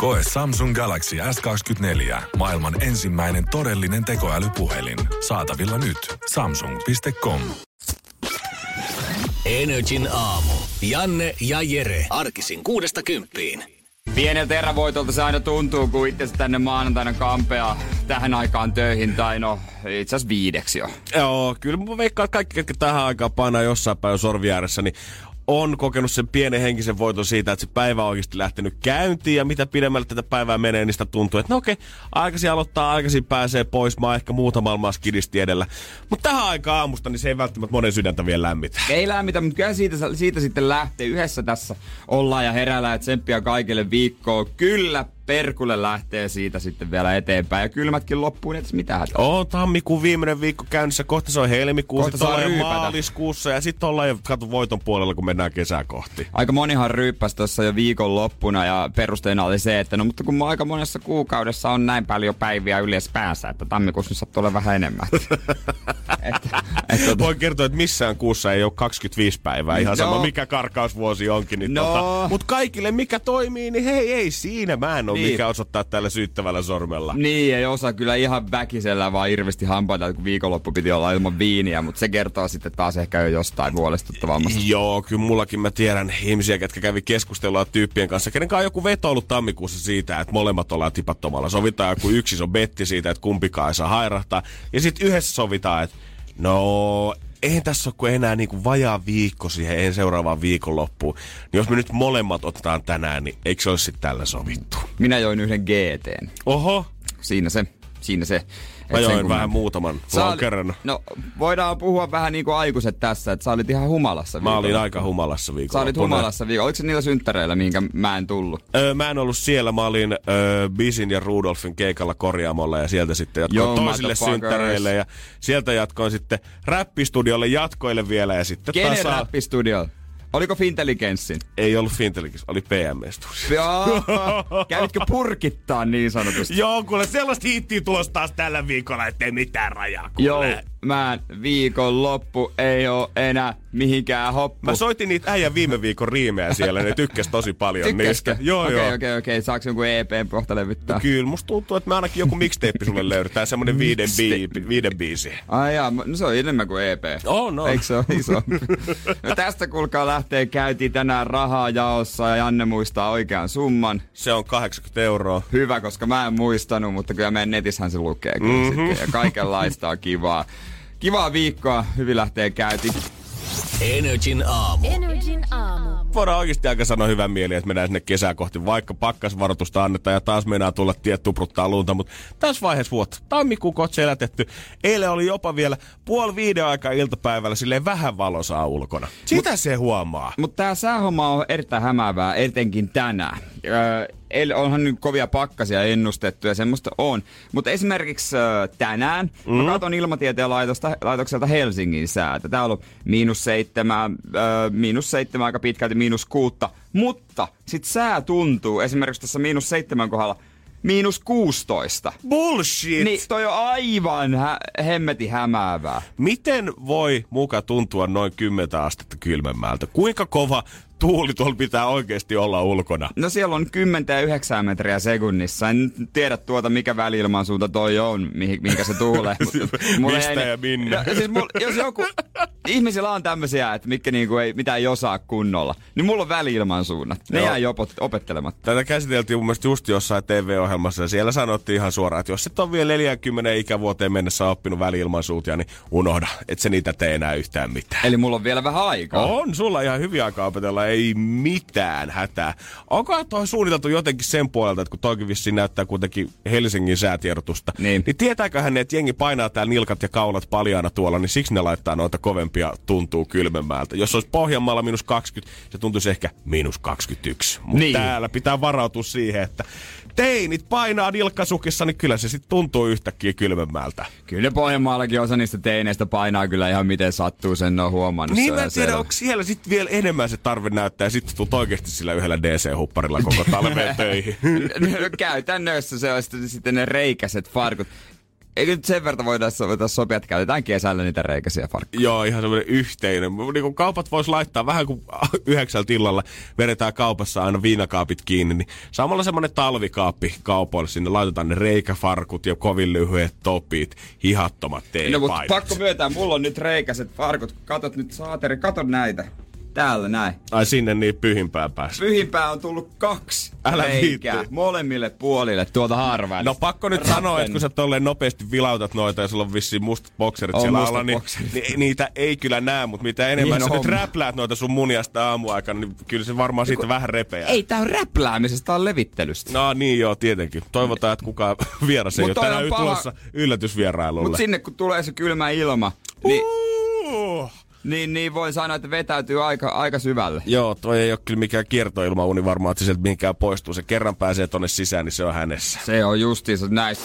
Koe Samsung Galaxy S24. Maailman ensimmäinen todellinen tekoälypuhelin. Saatavilla nyt. Samsung.com. Energin aamu. Janne ja Jere. Arkisin kuudesta kymppiin. Pieneltä erävoitolta se aina tuntuu, kun itse tänne maanantaina kampea tähän aikaan töihin, tai no itse asiassa viideksi jo. Joo, kyllä mä veikkaan, että kaikki, ketkä tähän aikaan painaa jossain päin sorvi ääressä, niin on kokenut sen pienen henkisen voiton siitä, että se päivä on oikeasti lähtenyt käyntiin ja mitä pidemmälle tätä päivää menee, niin sitä tuntuu, että no okei, aikaisin aloittaa, aikaisin pääsee pois, mä oon ehkä muuta maailmaa skidisti edellä. Mutta tähän aikaan aamusta, niin se ei välttämättä monen sydäntä vielä lämmitä. Ei lämmitä, mutta kyllä siitä, siitä sitten lähtee. Yhdessä tässä ollaan ja herällään, että tsemppiä kaikille viikkoon. Kyllä perkulle lähtee siitä sitten vielä eteenpäin. Ja kylmätkin loppuun, että mitä hätää. On tammikuun viimeinen viikko käynnissä, kohta se on helmikuu, sitten ollaan jo ryypätä. maaliskuussa ja sitten ollaan jo katu voiton puolella, kun mennään kesää kohti. Aika monihan ryyppäsi tuossa jo viikon loppuna ja perusteena oli se, että no mutta kun aika monessa kuukaudessa on näin paljon päiviä yleensä päässä, että tammikuussa sattuu olla vähän enemmän. että, et, tota, Voin kertoa, että missään kuussa ei ole 25 päivää, ihan No. sama mikä karkausvuosi onkin. Niin No. tota, Mutta kaikille mikä toimii, niin hei, ei siinä mä en ole Niin. mikä osoittaa tällä syyttävällä sormella. Niin, ei osaa kyllä ihan väkisellä vaan irvisti hampaita, kun viikonloppu piti olla ilman viiniä, mutta se kertoo sitten taas ehkä jo jostain huolestuttavammasta. Joo, kyllä mullakin mä tiedän ihmisiä, ketkä kävi keskustelua tyyppien kanssa, kenen kanssa on joku veto ollut tammikuussa siitä, että molemmat ollaan tipattomalla. Sovitaan joku yksi on betti siitä, että kumpikaan ei saa hairahtaa. Ja sitten yhdessä sovitaan, että no eihän tässä ole kuin enää niinku vajaa viikko siihen en seuraavaan viikonloppuun. Niin jos me nyt molemmat otetaan tänään, niin eikö se olisi sitten tällä sovittu? Minä join yhden GTn. Oho, Siinä se, siinä se. Mä Et sen join kun vähän muutaman lonkeron. No, voidaan puhua vähän niin kuin aikuiset tässä, että sä olit ihan humalassa Mä olin viikolla. aika humalassa Sä olit humalassa viikolla. Oliko se niillä synttäreillä, minkä mä en tullut? Öö, mä en ollut siellä, mä olin öö, Bisin ja Rudolfin keikalla korjaamolla ja sieltä sitten jatkoin Yo, toisille synttäreille ja sieltä jatkoin sitten räppistudiolle jatkoille vielä ja sitten Kenen tasa... räppistudio? Oliko Fintelligenssin? Ei ollut Fintelikis, oli PM-studio. Joo. Kävitkö purkittaa niin sanotusti? Joo, kuule sellaista hiittiä tulossa taas tällä viikolla, ettei mitään rajaa, kuule. Joo, mä viikon loppu ei oo enää mihinkään hoppu. Mä soitin niitä äijän viime viikon riimejä siellä, ne tykkäs tosi paljon Tykkäskö? niistä. Joo, Okei, joo. okei, okei. Saaks jonkun EP kohta levyttää? Kyllä, musta tuntuu, että me ainakin joku mixtape sulle löydetään, semmonen viiden, bii, viiden biisi. Ai jaa, no se on enemmän kuin EP. On, on. Eikö se ole iso? no tästä kuulkaa lähtee, käytiin tänään rahaa jaossa ja Janne muistaa oikean summan. Se on 80 euroa. Hyvä, koska mä en muistanut, mutta kyllä meidän netissähän se lukee kyllä mm-hmm. sitten. Ja kaikenlaista on kivaa. Kivaa viikkoa, hyvin lähtee käyntiin. Energin aamu. Energin aamu. Voidaan oikeasti aika sanoa hyvän mieli, että mennään sinne kesää kohti, vaikka pakkasvaroitusta annetaan ja taas meinaa tulla tiet tupruttaa lunta, mutta tässä vaiheessa vuotta, tammikuun kohta selätetty, eilen oli jopa vielä puoli viiden aikaa iltapäivällä silleen vähän valosaa ulkona. Sitä se huomaa. Mutta tämä säähomma on erittäin hämäävää, etenkin tänään. Öö, el- onhan nyt kovia pakkasia ennustettu ja semmoista on. Mutta esimerkiksi öö, tänään mm. mä katson ilmatieteen laitosta, laitokselta Helsingin säätä. Tää on miinus seitsemän, öö, miinus seitsemän aika pitkälti miinus kuutta. Mutta sit sää tuntuu esimerkiksi tässä miinus seitsemän kohdalla miinus 16. Bullshit! Niin toi on aivan hä- hemmeti hämäävää. Miten voi muka tuntua noin 10 astetta kylmemmältä? Kuinka kova tuuli tuolla pitää oikeasti olla ulkona? No siellä on 10 ja 9 metriä sekunnissa. En tiedä tuota, mikä väliilmansuunta toi on, mihin, minkä se tuulee. Mulla Mistä ne- ja minne? No, siis mulla, jos joku, ihmisillä on tämmöisiä, että mitkä niinku ei, mitä ei osaa kunnolla, niin mulla on väliilmansuunnat. Ne Joo. jää jo opet- opettelematta. Tätä käsiteltiin mun mielestä just jossain TV-ohjelmassa ja siellä sanottiin ihan suoraan, että jos et ole vielä 40 ikävuoteen mennessä oppinut väliilmansuutia, niin unohda, että se niitä tee enää yhtään mitään. Eli mulla on vielä vähän aikaa. On sulla ihan hyviä aikaa opetella, ei mitään hätää. Onko toi suunniteltu jotenkin sen puolelta, että kun toikin vissiin näyttää kuitenkin Helsingin säätiedotusta, Niin. niin tietääköhän ne, että jengi painaa täällä nilkat ja kaulat paljaana tuolla, niin siksi ne laittaa noita kovempia tuntuu kylmemmältä. Jos olisi Pohjanmaalla miinus 20, se tuntuisi ehkä miinus 21. Mutta Niin. täällä pitää varautua siihen, että teinit painaa nilkkasukissa, niin kyllä se sitten tuntuu yhtäkkiä kylmemmältä. Kyllä Pohjanmaallakin osa niistä teineistä painaa kyllä ihan miten sattuu, sen on huomannut. Niin mä en tiedä, onko siellä sitten vielä enemmän se tarve näyttää ja sitten tulet oikeasti sillä yhdellä DC-hupparilla koko talveen töihin. Käytännössä se on sitten, sitten ne reikäiset farkut. Eikö nyt sen verran voida voida sopia, että käytetään kesällä niitä reikäisiä farkkuja? Joo, ihan semmoinen yhteinen. Niin kuin kaupat vois laittaa vähän kuin yhdeksältä illalla vedetään kaupassa aina viinakaapit kiinni, niin samalla semmoinen talvikaappi kaupoille. Sinne laitetaan ne reikäfarkut ja kovin lyhyet topit, hihattomat No teepaidat. mutta pakko myöntää, mulla on nyt reikäiset farkut. Katot nyt saateri, kato näitä. Täällä näin. Ai sinne niin pyhimpään päässä. Pyhimpää on tullut kaksi Älä reikää viitti. molemmille puolille tuolta harvaa. No pakko nyt sanoa, että kun sä tolleen nopeasti vilautat noita ja sulla on vissiin mustat bokserit On siellä mustat alla, niin, bokserit. niin, niitä ei kyllä näe, mutta mitä enemmän Niin sä nyt räpläät noita sun muniasta aamuaikana, niin kyllä se varmaan siitä vähän repeää. Ei tää on räpläämisestä, tää on levittelystä. No niin joo, tietenkin. Toivotaan, että kukaan vieras ei Mut ole tänään paha- tulossa yllätysvierailulle. Mut sinne kun tulee se kylmä ilma, niin, Uh. Niin, niin voi sanoa, että vetäytyy aika, aika syvälle. Joo, toi ei ole kyllä mikään kiertoilmauni varmaan, että se sieltä mihinkään poistuu. Se kerran pääsee tonne sisään, niin se on hänessä. Se on justiinsa näistä.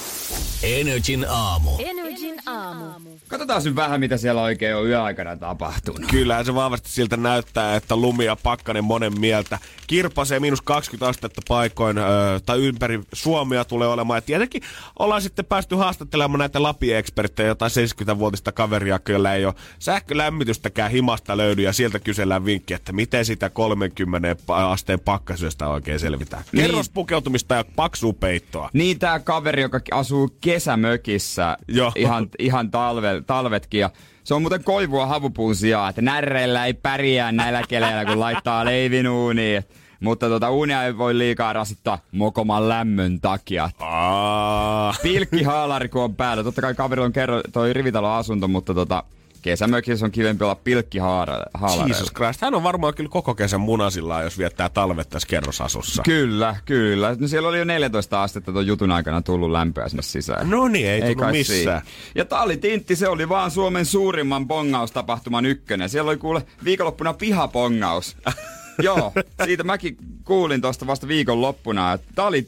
Energin aamu. Energin aamu. Katsotaan nyt vähän, mitä siellä oikein on yöaikana tapahtunut. Kyllähän se vahvasti siltä näyttää, että lumi ja pakkanen monen mieltä. Kirpasee miinus 20 astetta paikoin, öö, tai ympäri Suomea tulee olemaan. Ja tietenkin ollaan sitten päästy haastattelemaan näitä Lapi-eksperttejä, jotain 70-vuotista kaveria, kyllä ei ole sähkölämmitystäkään himasta löydy. Ja sieltä kysellään vinkki, että miten sitä 30 pa- asteen pakkasyöstä oikein selvitään. Niin. Kerros pukeutumista ja paksua peittoa. Niin tää kaveri, joka asuu kesämökissä Joo. ihan, ihan talve, talvetkin ja se on muuten koivua havupuun sijaan, että närreillä ei pärjää näillä keleillä, kun laittaa leivinuuniin. Mutta tota uunia ei voi liikaa rasittaa mokoman lämmön takia. Pilkki haalari kun on päällä. Totta kai kaverilla on kerro, toi rivitalo asunto, mutta tota, kesämökissä on kivempi olla pilkki haalareilla. Jesus Christ, hän on varmaan kyllä koko kesän munasillaan, jos viettää talvet tässä kerrosasussa. Kyllä, kyllä. No siellä oli jo 14 astetta tuon jutun aikana tullut lämpöä sinne sisään. No niin, ei, tullut kai missään. siinä. Ja tää oli Tintti, se oli vaan Suomen suurimman bongaustapahtuman ykkönen. Siellä oli kuule viikonloppuna pihapongaus. Joo, siitä mäkin kuulin tuosta vasta viikonloppuna, että tää oli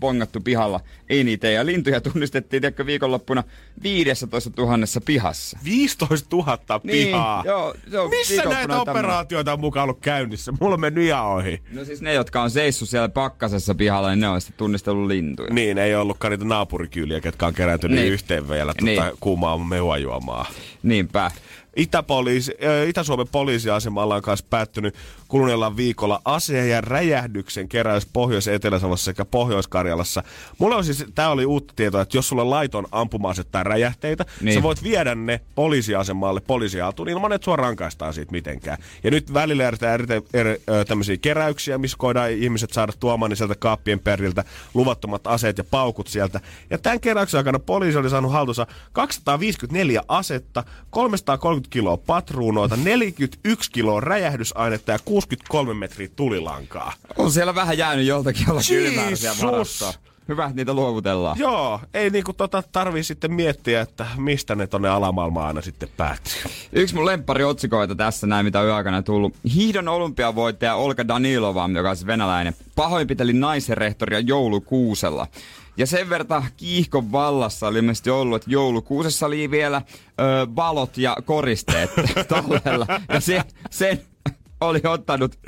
pongattu pihalla eniten. Ja lintuja tunnistettiin tiedätkö, viikonloppuna 15 000 pihassa. 15 000 pihaa. Niin, joo, se on Missä näitä tämmönen- operaatioita on mukaan ollut käynnissä? Mulla on mennyt ihan ohi. No siis ne, jotka on seissyt siellä pakkasessa pihalla, niin ne on sitten tunnistellut lintuja. Niin, ei ollutkaan niitä naapurikyyliä, ketkä on kerääntynyt Niin. yhteen vielä Niin. tota, kuumaa mehua juomaan. Niinpä. Itäpoliisi, Itä-Suomen poliisiasemalla on kanssa päättynyt kuluneella viikolla aseen ja räjähdyksen keräys Pohjois- ja Etelä-Savossa sekä Pohjois-Karjalassa. Mulla on siis, tää oli uutta tietoa, että jos sulla on laiton ampuma tai räjähteitä, niin. Sä voit viedä ne poliisiasemalle poliisiautuun ilman, että sua rankaistaan siitä mitenkään. Ja nyt välillä järjestetään eri, eri, eri, tämmöisiä keräyksiä, missä koidaan ihmiset saada tuomaan niin sieltä kaappien periltä luvattomat aseet ja paukut sieltä. Ja tämän keräyksen aikana poliisi oli saanut haltuunsa 254 asetta, 330 kiloa patruunoita, 41 kiloa räjähdysainetta ja 63 metriä tulilankaa. On siellä vähän jäänyt joltakin olla siellä varastoa. Hyvä, että niitä luovutellaan. Joo, ei niinku tota tarvii sitten miettiä, että mistä ne tonne alamaailmaan aina sitten päättyy. Yksi mun lemppari-otsikoita tässä näin, mitä on yöaikana tullut. Hiihdon olympiavoittaja Olga Danilova, joka on siis venäläinen, pahoinpiteli naisen rehtoria joulukuusella. Ja sen verran kiihkon vallassa oli ilmeisesti ollut, että joulukuusessa oli vielä ö, valot ja koristeet tallella. Ja se, sen oli ottanut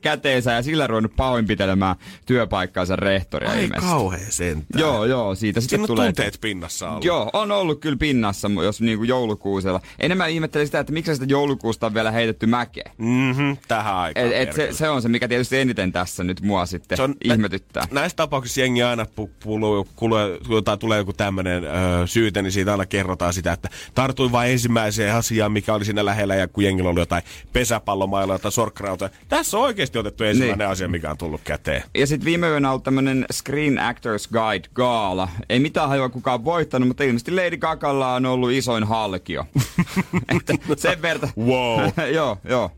käteensä ja sillä ruvennut pahoinpitelemään työpaikkaansa rehtoria Ai ilmeisesti. kauhea sentään. Joo, joo, siitä sitten Siinä on tulee... tunteet pinnassa ollut. Joo, on ollut kyllä pinnassa, jos niinku joulukuusella. Enemmän ihmettelin sitä, että miksi sitä joulukuusta on vielä heitetty mäkeen. Mhm, tähän aikaan. Et, et se, se, on se, mikä tietysti eniten tässä nyt mua sitten Se on- ihmetyttää. Nä, näissä tapauksissa jengi aina pu, pulu, kuule, tai tulee joku tämmöinen syyte, niin siitä aina kerrotaan sitä, että tartuin vain ensimmäiseen asiaan, mikä oli siinä lähellä, ja kun jengillä oli jotain pesäpallomailla tai sorkkrauta. Tässä on oikeasti otettu ensimmäinen Niin. asia, mikä on tullut käteen. Ja sitten viime yönä on ollut tämmönen Screen Actors Guide gaala. Ei mitään hajua kukaan voittanut, mutta ilmeisesti Lady Gagalla on ollut isoin halkio. Että sen verran. Wow. joo, joo.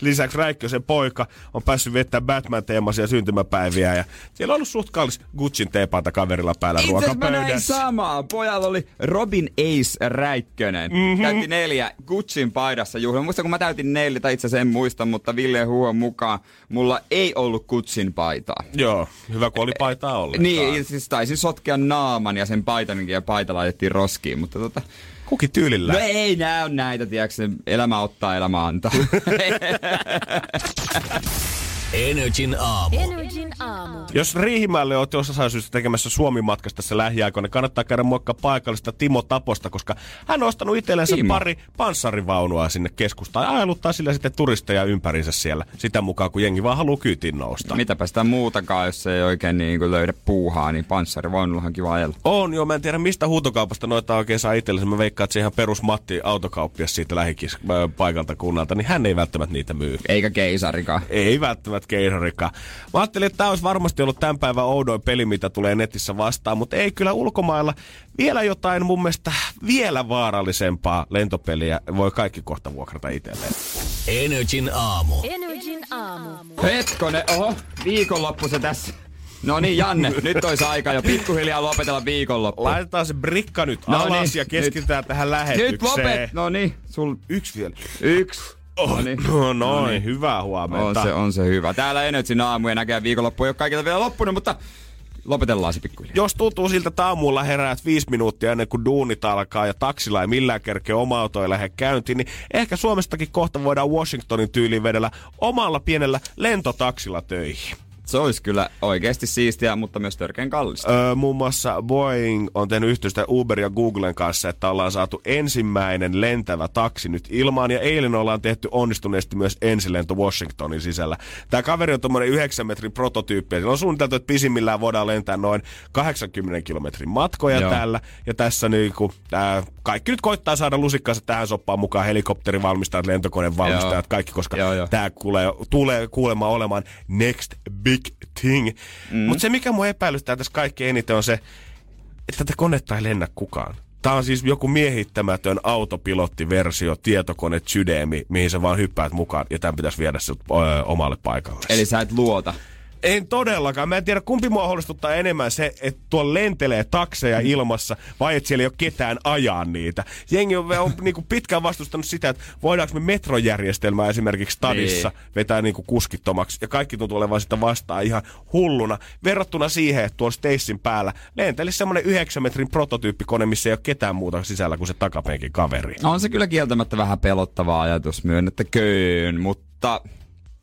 Lisäksi Räikkösen poika on päässyt vettää Batman-teemaisia syntymäpäiviä. Ja siellä on ollut suht kallis Gucciin teepaita kaverilla päällä Itse asiassa mä näin ruokapöydässä. samaa. Pojalla oli Robin Ace Räikkönen. Mhm. Mm-hmm. Täytti neljä Gucciin paidassa juhla. Muista kun mä täytin neljä, tai itse en muista, mutta Ville Huon mukaan mulla ei ollut Gucciin paitaa. Joo, hyvä kun oli paitaa ollenkaan. Niin, siis taisin sotkea naaman ja sen paitankin ja paita laitettiin roskiin, mutta tota... Kukin tyylillä. No ei nää on näitä, tiedätkö, elämä ottaa, elämä antaa. Energin aamu. Energin aamu. Jos Riihimäelle olet jossain syystä tekemässä Suomi-matkasta tässä lähiaikoina, kannattaa käydä muokkaa paikallista Timo Taposta, koska hän on ostanut itsellensä Timo. pari panssarivaunua sinne keskustaan ja ajeluttaa sillä sitten turisteja ympärinsä siellä sitä mukaan, kun jengi vaan haluaa kyytiin nousta. Mitäpä sitä muutakaan, jos ei oikein niin kuin löydä puuhaa, niin panssarivaunulla on kiva ajella. On joo, mä en tiedä mistä huutokaupasta noita oikein saa itsellensä. Mä veikkaan, että se ihan perus Matti autokauppias siitä lähikis äh, paikalta kunnalta, niin hän ei välttämättä niitä myy. Eikä keisarikaan. Ei välttämättä keisarikaan. Mä ajattelin, että tämä olisi varmasti ollut tämän päivän oudoin peli, mitä tulee netissä vastaan, mutta ei kyllä ulkomailla vielä jotain mun mielestä vielä vaarallisempaa lentopeliä voi kaikki kohta vuokrata itselleen. Energin aamu. Energin aamu. Hetkone, oho, viikonloppu se tässä. No niin, Janne, nyt olisi aika jo pikkuhiljaa lopetella viikonloppu. Laitetaan se brikka nyt No alas niin, ja keskitytään tähän lähetykseen. Nyt lopet, no niin, sul Yksi vielä. yksi. Oh, No niin. no noin, hyvää huomenta. On se, on se hyvä. Täällä Energyn aamu ja näkee viikonloppu ei ole kaikilta vielä loppunut, mutta lopetellaan se pikkuhiljaa. Jos tuntuu siltä, että aamulla heräät viisi minuuttia ennen kuin duunit alkaa ja taksilla ei millään kerkeä oma auto ei lähde käyntiin, niin ehkä Suomestakin kohta voidaan Washingtonin tyyliin vedellä omalla pienellä lentotaksilla töihin. Se olisi kyllä oikeasti siistiä, mutta myös törkeän kallista. Öö, muun muassa Boeing on tehnyt yhteistyötä Uber ja Googlen kanssa, että ollaan saatu ensimmäinen lentävä taksi nyt ilmaan. Ja eilen ollaan tehty onnistuneesti myös ensilento Washingtonin sisällä. Tämä kaveri on tuommoinen 9 metrin prototyyppi. Sillä on suunniteltu, että pisimmillään voidaan lentää noin 80 kilometrin matkoja Joo. täällä. Ja tässä niinku, tää, kaikki nyt koittaa saada lusikkaansa tähän soppaan mukaan helikopterivalmistajat, lentokonevalmistajat, Joo. kaikki, koska tämä tulee, tulee kuulemma olemaan next big thing. Mm. Mutta se, mikä mua epäilyttää tässä kaikkein eniten on se, että tätä konetta ei lennä kukaan. Tämä on siis joku miehittämätön autopilottiversio, tietokone Sydemi, mihin sä vaan hyppäät mukaan ja tämän pitäisi viedä sut ö, omalle paikalle. Eli sä et luota. En todellakaan. Mä en tiedä, kumpi mua huolestuttaa enemmän se, että tuolla lentelee takseja ilmassa, vai että siellä ei ole ketään ajaa niitä. Jengi on, on niinku pitkään vastustanut sitä, että voidaanko me metrojärjestelmää esimerkiksi stadissa Niin. vetää niinku kuskittomaksi. Ja kaikki tuntuu olevan sitä vastaan ihan hulluna. Verrattuna siihen, että tuolla Stacein päällä lentelisi semmoinen 9 metrin prototyyppikone, missä ei ole ketään muuta sisällä kuin se takapenkin kaveri. On se kyllä kieltämättä vähän pelottava ajatus, myönnettäköön, mutta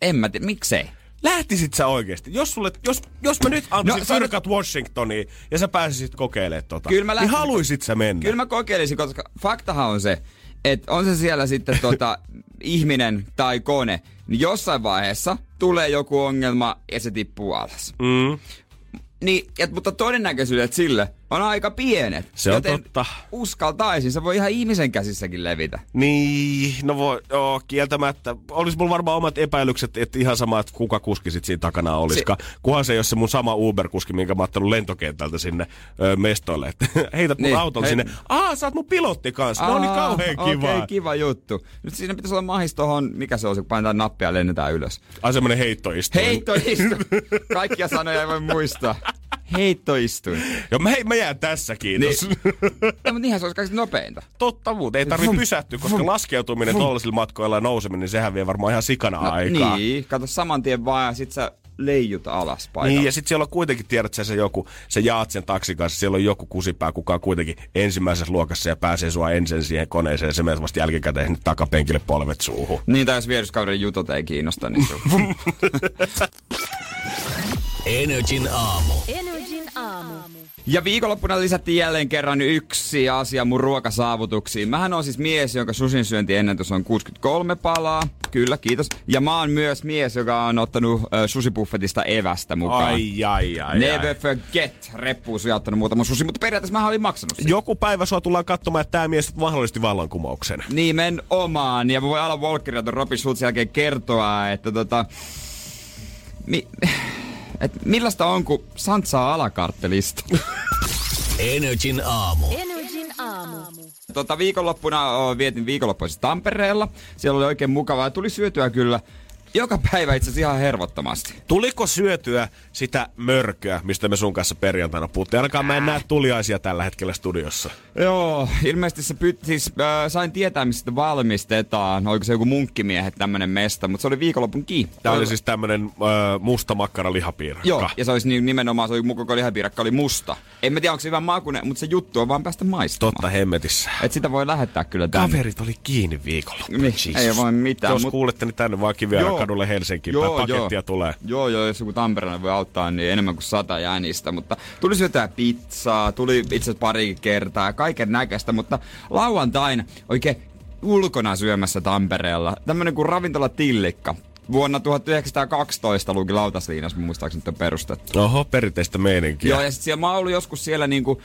en mä tiedä, miksei. Lähtisit sä oikeesti? Jos, sulle, jos, jos mä nyt antaisin No, no, se on Washingtoniin ja sä pääsisit kokeilemaan tota, Kyllä mä niin haluisit sä mennä? Kyllä mä kokeilisin, koska faktahan on se, että on se siellä sitten tota, ihminen tai kone, niin jossain vaiheessa tulee joku ongelma ja se tippuu alas. Mm. Niin, et, mutta todennäköisyydet sille on aika pienet. Se on joten totta. uskaltaisin, se voi ihan ihmisen käsissäkin levitä. Niin, no voi, joo, kieltämättä. Olisi mulla varmaan omat epäilykset, että ihan sama, että kuka kuski sit siinä takana olisikaan. Se... Kunhan se ei ole se mun sama Uber-kuski, minkä mä oon ottanut lentokentältä sinne ö, mestoille. Että heität mun Niin, auton hei- sinne. Aa, sä oot mun pilotti kanssa. No niin Aa, kauhean kiva. Okei, okay, kiva juttu. Nyt siinä pitäisi olla mahis tohon, mikä se on, kun painetaan nappia ja lennetään ylös. Ai semmonen heittoistuin. Heittoistuin. Kaikkia sanoja ei voi muistaa. Heittoistuin. Joo, mä, hei, mä jään tässä, kiitos. Niin. No, mutta niinhän se olisi kaikista nopeinta. Totta muuta, ei tarvi Vum, pysähtyä, koska vum, laskeutuminen tuollaisilla matkoilla ja nouseminen, niin sehän vie varmaan ihan sikana No, aikaa. Niin, kato saman tien vaan ja sit sä leijut alas paikalla. Niin, ja sitten siellä on kuitenkin, tiedät sä, se joku, se jaat sen taksin kanssa, siellä on joku kusipää, kuka on kuitenkin ensimmäisessä luokassa ja pääsee sua ensin siihen koneeseen ja se menee vasta jälkikäteen sinne takapenkille polvet suuhun. Niin, tai jos vieruskauden jutot ei kiinnosta, niin se Energin aamu. Energin aamu. Ja viikonloppuna lisättiin jälleen kerran yksi asia mun ruokasaavutuksiin. Mähän on siis mies, jonka susinsyöntiennätys on 63 palaa. Kyllä, kiitos. Ja mä oon myös mies, joka on ottanut äh, susibuffetista evästä mukaan. Ai, ai, ai, Never ai. forget. Reppuun sujattanut muutama susi, mutta periaatteessa mä olin maksanut sen. Joku päivä sua tullaan katsomaan, että tämä mies mahdollisesti vallankumouksen. Nimenomaan. Ja mä voin Alan Walkeria ton Robin Schultzin jälkeen kertoa, että tota... Mi, et millaista on, kun Sant saa alakarttelista? Energin aamu. Energin aamu. tota, viikonloppuna o, vietin viikonloppuisessa Tampereella. Siellä oli oikein mukavaa. Tuli syötyä kyllä joka päivä itse asiassa ihan hervottomasti. Tuliko syötyä sitä mörköä, mistä me sun kanssa perjantaina puhuttiin? Ainakaan mä en näe tuliaisia tällä hetkellä studiossa. Joo, ilmeisesti se pyt, siis, äh, sain tietää, mistä valmistetaan. Oliko se joku munkkimiehet tämmönen mesta, mutta se oli viikonlopun kiinni. Tää oli siis tämmönen äh, musta makkara lihapiirakka. Joo, ja se olisi ni- nimenomaan, se oli koko lihapiirakka oli musta. En mä tiedä, onko se hyvä makuinen, mutta se juttu on vaan päästä maistamaan. Totta hemmetissä. Et sitä voi lähettää kyllä tänne. Kaverit oli kiinni viikolla. Niin, ei voi mitään, Jos mut- kuulette, niin tänne vaan Kiviaira Joo. kadulle Helsinkiin päin. Pakettia tulee. Joo, joo, jos joku Tampereella voi auttaa, niin enemmän kuin sata jänistä. Mutta tuli syötyä pizzaa, tuli itse pari kertaa, kaiken näköistä, mutta lauantaina oikein ulkona syömässä Tampereella. Tämmönen kuin ravintola Tillikka. Vuonna 1912 luki Lautasliinas, muistaakseni on perustettu. Oho, perinteistä meininkiä. Joo, ja sit siellä, mä oon ollut joskus siellä niinku,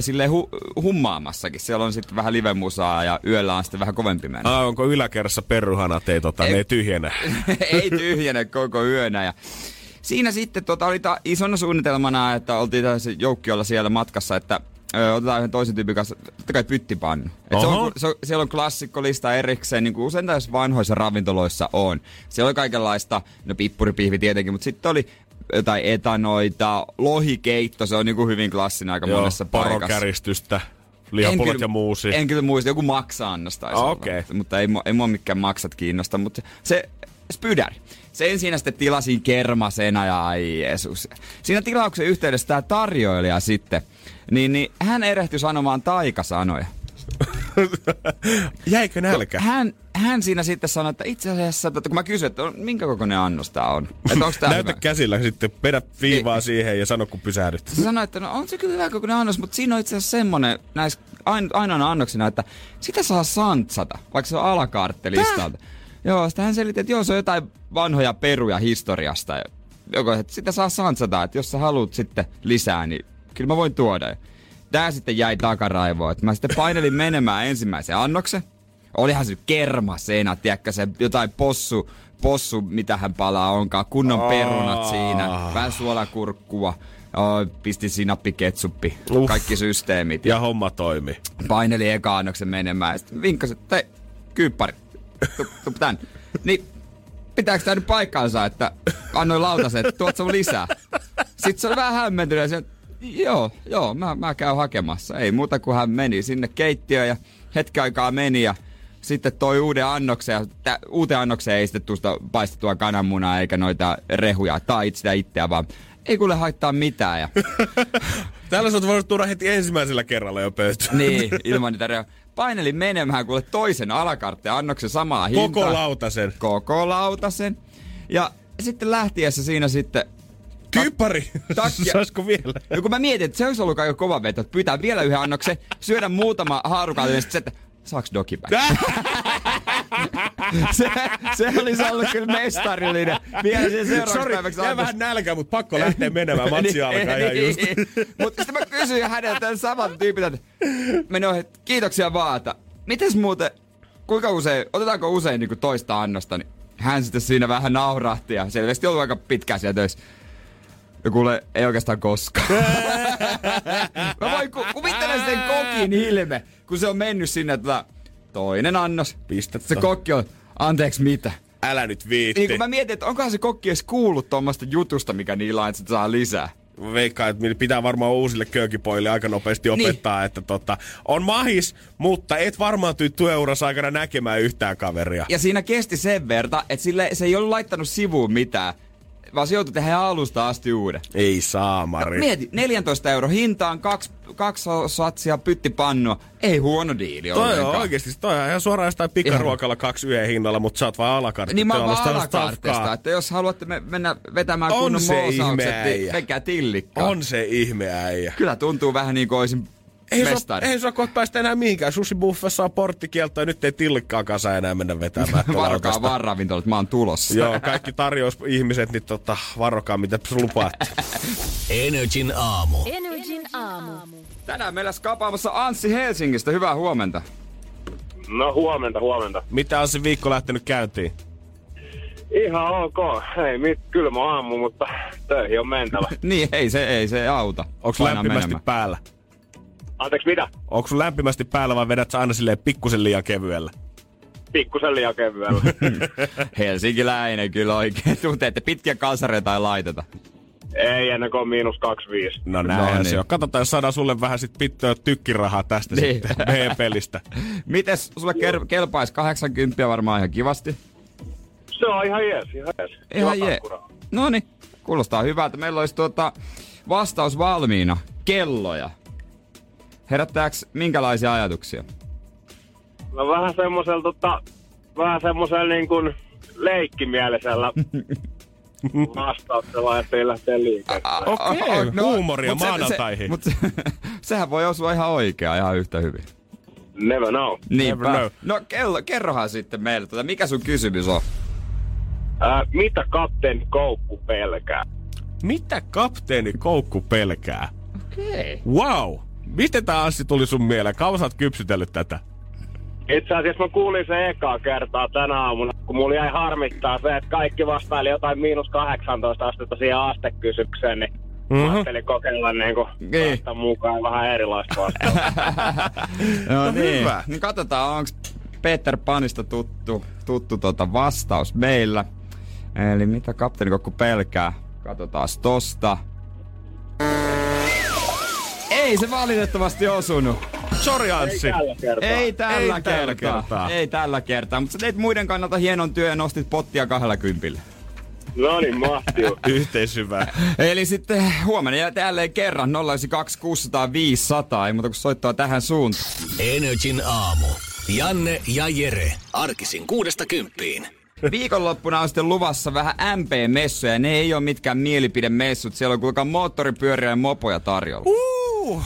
silleen hu, hummaamassakin. Siellä on sitten vähän livemusaa ja yöllä on sitten vähän kovempi mennä. Ah, onko yläkerrassa perruhanat, ei, tota, Ei. ne ei tyhjene? ei tyhjene koko yönä. Ja siinä sitten tota, oli ta- isona suunnitelmana, että oltiin tässä joukkiolla siellä matkassa, että ö, otetaan yhden toisen tyypin kanssa, totta kai pyttipannu. Et se on, se on, siellä on klassikkolista erikseen, niin kuin usein tässä vanhoissa ravintoloissa on. Siellä oli kaikenlaista, no pippuripihvi tietenkin, mutta sitten oli jotain etanoita, lohikeitto, se on niin kuin hyvin klassinen aika Joo, monessa paikassa. lihapullot kyllä- ja muusi. En kyllä muista, joku maksa-annos taisi Ah, olla, okei. mutta- ei, ei mua mikään maksat kiinnosta. Mutta se spydäri. Sen siinä sitten tilasin kermasena ja ai Jeesus. Siinä tilauksen yhteydessä tämä tarjoilija sitten, niin, niin hän erehtyi sanomaan taikasanoja. Jäikö nälkä? Hän, hän siinä sitten sanoi, että itse asiassa, että kun mä kysyin, että on- minkä kokoinen annos tää on, että onko tää Näytä hyvä? käsillä sitten, vedä viivaa Ei. siihen ja sano kun pysähdyt. Se sanoi, että no on se kyllä hyvä kokoinen annos, mutta siinä on itse asiassa semmonen näissä ain, ainoana annoksena, että sitä saa santsata, vaikka se on alakaarttelistalta. Joo, sitten hän selitti, että joo, se on jotain vanhoja peruja historiasta. Joko, että sitä saa santsata, että jos sä haluat sitten lisää, niin kyllä mä voin tuoda. Ja Tää sitten jäi takaraivoon, että mä sitten painelin menemään ensimmäisen annoksen. Olihan se kerma seinä, tiedätkö, se jotain possu, possu, mitä hän palaa onkaan, kunnon perunat siinä, vähän suolakurkkua, oh, pisti sinappiketsuppi, Uff. kaikki systeemit. Ja homma toimi. paineli eka annoksen menemään ja sitten vinkkasi, että hei, kyyppari, tuu, tuu tän. Niin, pitääkö tää nyt paikkaansa, että annoin lautasen, että tuot sun lisää. Sitten se oli vähän hämmentynyt ja se, joo, joo, mä, mä käyn hakemassa. Ei muuta kuin hän meni sinne keittiöön ja hetken aikaa meni ja sitten toi uuden annoksen, ja tä, uuteen annokseen ei sitten tuosta paistettua kananmunaa eikä noita rehuja tai sitä itseä, vaan ei kuule haittaa mitään. Ja Täällä sä oot voinut tuoda heti ensimmäisellä kerralla jo pöytään. Niin, ilman niitä reo. Painelin menemään kuule toisen alakartten annoksen samaa hintaa. Koko lautasen. Koko lautasen. Ja sitten lähtiessä siinä sitten... Kyppari! Takkia. Saisiko vielä? Ja kun mä mietin, että se olisi ollut aika kova veto, että pyytää vielä yhden annoksen, syödä muutama haarukallinen, sitten se, että saaks dokipäin? se, se olisi ollut kyllä mestarillinen. Vielä sen seuraavaksi Sori, päiväksi annos. vähän nälkä, mutta pakko lähteä menemään. Matsi alkaa ihan just. Mutta sitten mä kysyin häneltä tämän saman tyypin, että meni ohi, että kiitoksia vaan, että mites muuten, kuinka usein, otetaanko usein niin toista annosta, niin hän sitten siinä vähän naurahti ja selvästi ollut aika pitkään siellä töissä. Ja kuule, ei oikeastaan koskaan. mä voin ku- kuvittelen sen kokin ilme, kun se on mennyt sinne, että toinen annos. Pistä Se kokki on, anteeksi mitä? Älä nyt viitti. Niin kun mä mietin, että onkohan se kokki edes kuullut tuommoista jutusta, mikä niillä on, että sitä saa lisää. Veikkaan, että pitää varmaan uusille köökipoille aika nopeasti opettaa, niin. että tota, on mahis, mutta et varmaan tyy työurassa aikana näkemään yhtään kaveria. Ja siinä kesti sen verta, että sille, se ei ollut laittanut sivuun mitään, vaan se joutui tehdä alusta asti uuden. Ei saa, Mari. Mieti, 14 euro hintaan, kaksi, kaksi satsia pyttipannua. Ei huono diili Toi on ollenkaan. oikeesti, toi on ihan suoraan jostain pikaruokalla kaksi yhden hinnalla, mutta sä oot vaan alakartti. Niin mä oon vaan alakartista, että jos haluatte me mennä vetämään On kunnon se moosaukset, ihme niin menkää tillikkaan. On se ihme äijä. Kyllä tuntuu vähän niin kuin olisin Ei sua, mestari. ei sua kohta päästä enää mihinkään. Sushi Buffessa on porttikielto ja nyt ei tillikkaakaan saa enää mennä vetämään. Varokaa vaan ravintolat, mä oon tulossa. Joo, kaikki tarjousihmiset, niin tota, varokaa mitä lupaatte. Energin aamu. Energin aamu. Tänään meillä skapaamassa Anssi Helsingistä. Hyvää huomenta. No huomenta, huomenta. Mitä on se viikko lähtenyt käyntiin? Ihan ok. Ei mit, kylmä aamu, mutta töihin on mentävä. Niin, ei se, ei se auta. Onko lämpimästi menemään. päällä? Anteeksi, mitä? Onko sun lämpimästi päällä vai vedät sä aina silleen pikkusen liian kevyellä? pikkusen liian kevyellä. Helsinkiläinen kyllä oikein. Tuntee, että pitkiä kalsareita ei laiteta. Ei ennen kuin on miinus 25. No No no, niin. se on. Katsotaan, jos saadaan sulle vähän sit pittöä tykkirahaa tästä Niin. sitten meidän pelistä. Mites sulle ker- kelpaisi 80 varmaan ihan kivasti? Se on ihan jees, ihan jees. Ihan Kiva je. kakkuraa. No niin, kuulostaa hyvältä. Meillä olisi tuota vastaus valmiina. Kelloja. Herättääks minkälaisia ajatuksia? No vähän semmosella tota, vähän semmosella niin kuin leikkimielisellä vastauksella, ettei lähteä liikenteeseen. Okei, huumoria mut maanantaihin. Se, mut se, sehän voi osua ihan oikeaa ihan yhtä hyvin. Never know. Niinpä. know. No kello, kerrohan sitten meille, tuota, mikä sun kysymys on? Ää, mitä kapteeni Koukku pelkää? Mitä kapteeni Koukku pelkää? Okei. Wow! Miten tää Anssi tuli sun mieleen? Kauan sä oot kypsytellyt tätä? Itse asiassa mä kuulin sen ekaa kertaa tänä aamuna, kun mulla jäi harmittaa se, että kaikki vastaili jotain miinus 18 astetta siihen astekysymykseen, niin Mhm. mä ajattelin kokeilla niin Niin. mukaan vähän erilaista vastausta. No, No niin. hyvä. Niin katsotaan, onko Peter Panista tuttu, tuttu tota vastaus meillä. Eli mitä kapteeni Kokku pelkää? Katsotaan tosta. Ei se valitettavasti osunut. Sori Anssi. Tällä kertaa. Ei tällä, Ei kertaa. tällä kertaa. Ei tällä kertaa. Mutta sä teit muiden kannalta hienon työn ja nostit pottia kahdella kympillä. No niin, mahtiu. Yhteishyvää. Eli sitten huomenna jää jälleen kerran 092 600 500. Ei muuta kuin soittaa tähän suuntaan. Energin aamu. Janne ja Jere. Arkisin kuudesta kymppiin. Viikonloppuna on sitten luvassa vähän MP-messuja. Ne ei ole mitkään mielipidemessut. Siellä on kuulkaa moottoripyöriä ja mopoja tarjolla. Uh,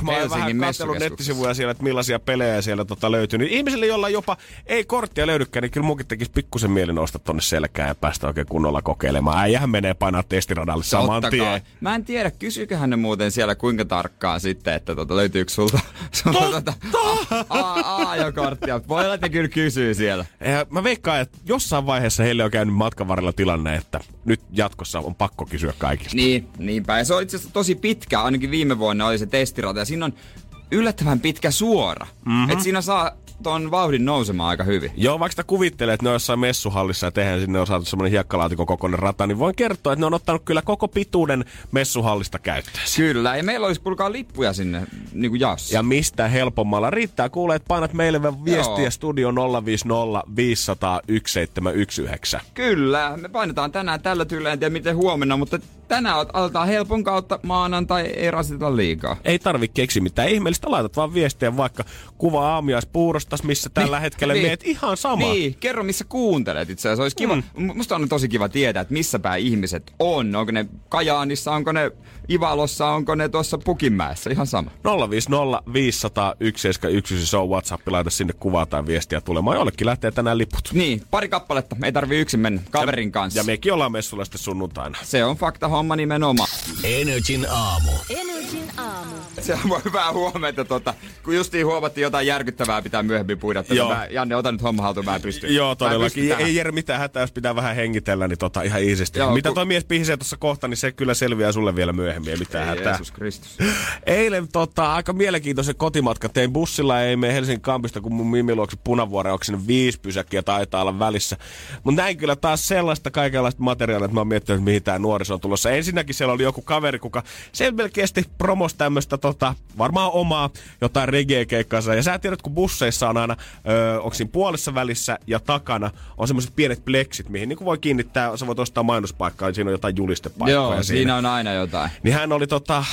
mä oon vähän katsellut nettisivuja siellä, että millaisia pelejä siellä tota löytyy. Niin ihmisille, joilla jopa ei korttia löydykään, niin kyllä munkin tekisi pikkusen mieli nousta tonne selkään ja päästä oikein kunnolla kokeilemaan. Äijähän menee painaa testiradalle saman kai. tien. Mä en tiedä, kysyyköhän ne muuten siellä kuinka tarkkaan sitten, että tota, löytyykö sulta, sulta tota, A-ajokorttia. Voi olla, että kyllä kysyy siellä. Ja mä veikkaan, että jossain vaiheessa heille on käynyt matkan varrella tilanne, että nyt jatkossa on pakko kysyä kaikista. Niin, niinpä. Ja se on itse asiassa tosi pitkä, ainakin viime vuonna oli se testirata. Ja siinä on yllättävän pitkä suora. Mm-hmm. Et siinä saa ton vauhdin nousemaan aika hyvin. Joo, vaikka sitä kuvittelee, että ne on jossain messuhallissa ja tehdään sinne on saatu semmoinen hiekkalaatikon kokoinen rata, niin voin kertoa, että ne on ottanut kyllä koko pituuden messuhallista käyttöön. Kyllä, ja meillä olisi kuulkaa lippuja sinne niin kuin jaossa. Ja mistä helpommalla riittää. Kuulee, että painat meille viestiä Joo. studio 050 500 1719. Kyllä, me painetaan tänään tällä tyylillä, en tiedä miten huomenna, mutta tänään aletaan helpon kautta maanantai, ei rasiteta liikaa. Ei tarvi keksiä mitään ihmeellistä, laitat vaan viestiä vaikka kuva aamiaispuurostas, missä tällä Niin, hetkellä niin. meet ihan sama. Niin, kerro missä kuuntelet itse asiassa. Olisi kiva, mm. musta on tosi kiva tietää, että missä päin ihmiset on. Onko ne Kajaanissa, onko ne Ivalossa, onko ne tuossa Pukinmäessä, ihan sama. 050 500 1719, se on WhatsApp, laita sinne kuvaa tai viestiä tulemaan. Jollekin lähtee tänään liput. Niin, pari kappaletta, ei tarvi yksin mennä kaverin kanssa. Ja mekin ollaan messulla sitten sunnuntaina. Se on fakta homma nimenomaan. Energin aamu. Energin aamu. Se on hyvää huomenta, tota, kun justiin huomattiin jotain järkyttävää pitää myöhemmin puida. Joo. Mä, Janne, ota nyt homma haltuun, mä en pysty. Joo, todellakin. Ei Jere mitään hätää, jos pitää vähän hengitellä, niin tota ihan iisisti. Joo, Mitä ku- toi mies pihisee tuossa kohta, niin se kyllä selviää sulle vielä myöhemmin, ei mitään Ei, hätää. Jeesus Kristus. Eilen tota, aika mielenkiintoisen kotimatka tein bussilla, ei mene Helsingin kampista, kun mun Mimi luokse Punavuoreen, onko sinne viisi pysäkkiä taitaa olla välissä. Mutta näin kyllä taas sellaista kaikenlaista materiaalia, että mä oon miettinyt, mihin tää nuoriso on tulossa. Ensinnäkin siellä oli joku kaveri, kuka selkeästi promos tämmöistä tota, varmaan omaa jotain reggae-keikkaansa. Ja sä tiedät, kun busseissa on aina, öö, onko siinä puolessa välissä ja takana, on semmoiset pienet pleksit, mihin niin voi kiinnittää, sä voit ostaa mainospaikkaa, ja siinä on jotain julistepaikkoja. Joo, siinä on aina jotain. Niin hän oli tota,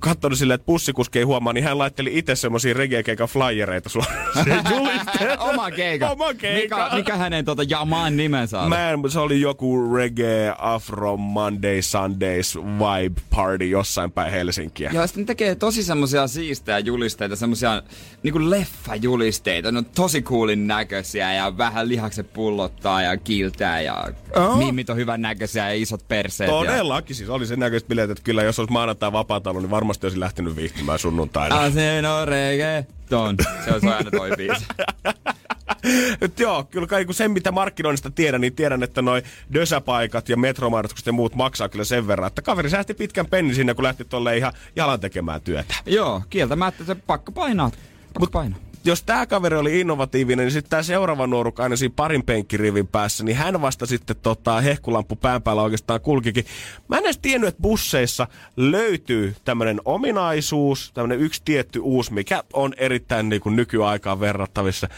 katsonut silleen, että bussikuski ei huomaa, niin hän laitteli itse semmosia reggae-keikan flyereita suoraan siihen julisteeseen. Oma keika. Oma keika. Mikä, mikä hänen tota Jamaan nimensä oli? Mä en, se oli joku reggae, afro, Monday, Sundays, vibe party jossain päin Helsinkiä. Joo, sitten tekee tosi semmosia siistejä julisteita, semmosia niinku leffajulisteita. Ne on tosi coolin näköisiä ja vähän lihakset pullottaa ja kiiltää ja Oh. mimmit on hyvän näköisiä ja isot perseet. Ja... Todellakin siis oli sen näköistä bileet, että kyllä jos olisi maanantai vapaata ollut, niin varmasti olisi lähtenyt viihtymään sunnuntaina. Aseno reggaeton. Se on aina toi biisi. Et joo, kyllä kai kun sen mitä markkinoinnista tiedän, niin tiedän, että noi dösäpaikat ja metromainotukset ja muut maksaa kyllä sen verran, että kaveri säästi pitkän pennin sinne, kun lähti tolle ihan jalan tekemään työtä. Joo, kieltämättä se pakko painaa. Pakko painaa. jos tämä kaveri oli innovatiivinen, niin sitten tämä seuraava nuoruk aina siinä parin penkkirivin päässä, niin hän vasta sitten tota, hehkulampu pään päällä oikeastaan kulkikin. Mä en edes tiennyt, että busseissa löytyy tämmöinen ominaisuus, tämmöinen yksi tietty uusi, mikä on erittäin niin kuin nykyaikaan verrattavissa.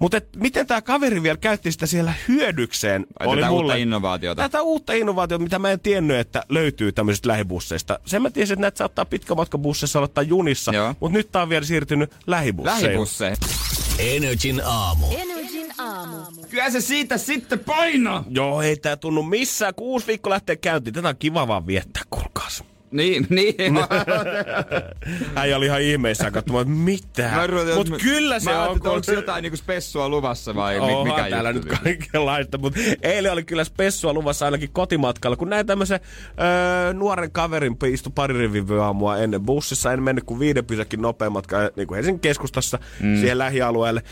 Mutta miten tämä kaveri vielä käytti sitä siellä hyödykseen, Ai, tätä uutta innovaatiota. Tätä uutta innovaatiota, mitä mä en tiennyt, että löytyy tämmöisistä lähibusseista. Sen mä tiesin, että näitä saattaa pitkämatkabusseissa aloittaa junissa, Joo. mutta nyt tää on vielä siirtynyt lähibusseihin. Lähibusseja. Energin aamu. Energin aamu. Kyllä se siitä sitten painaa. Joo, ei tää tunnu missään. Kuusi viikko lähtee käyntiin. Tätä on kiva vaan viettää, kuulkaas. Niin, niin. Äijä oli ihan ihmeissään katsomaan, että mitä? rupesin- Mut kyllä se mä on. kun- onko jotain niinku spessua luvassa vai Onhan mikä täällä juttu? nyt kaikenlaista, mutta eilen oli kyllä spessua luvassa ainakin kotimatkalla, kun näin tämmöisen öö, nuoren kaverin istui pari rivin aamua ennen bussissa, en mennyt kuin viiden pysäkin nopea matka niin kuin Helsingin keskustassa mm. siihen lähialueelle.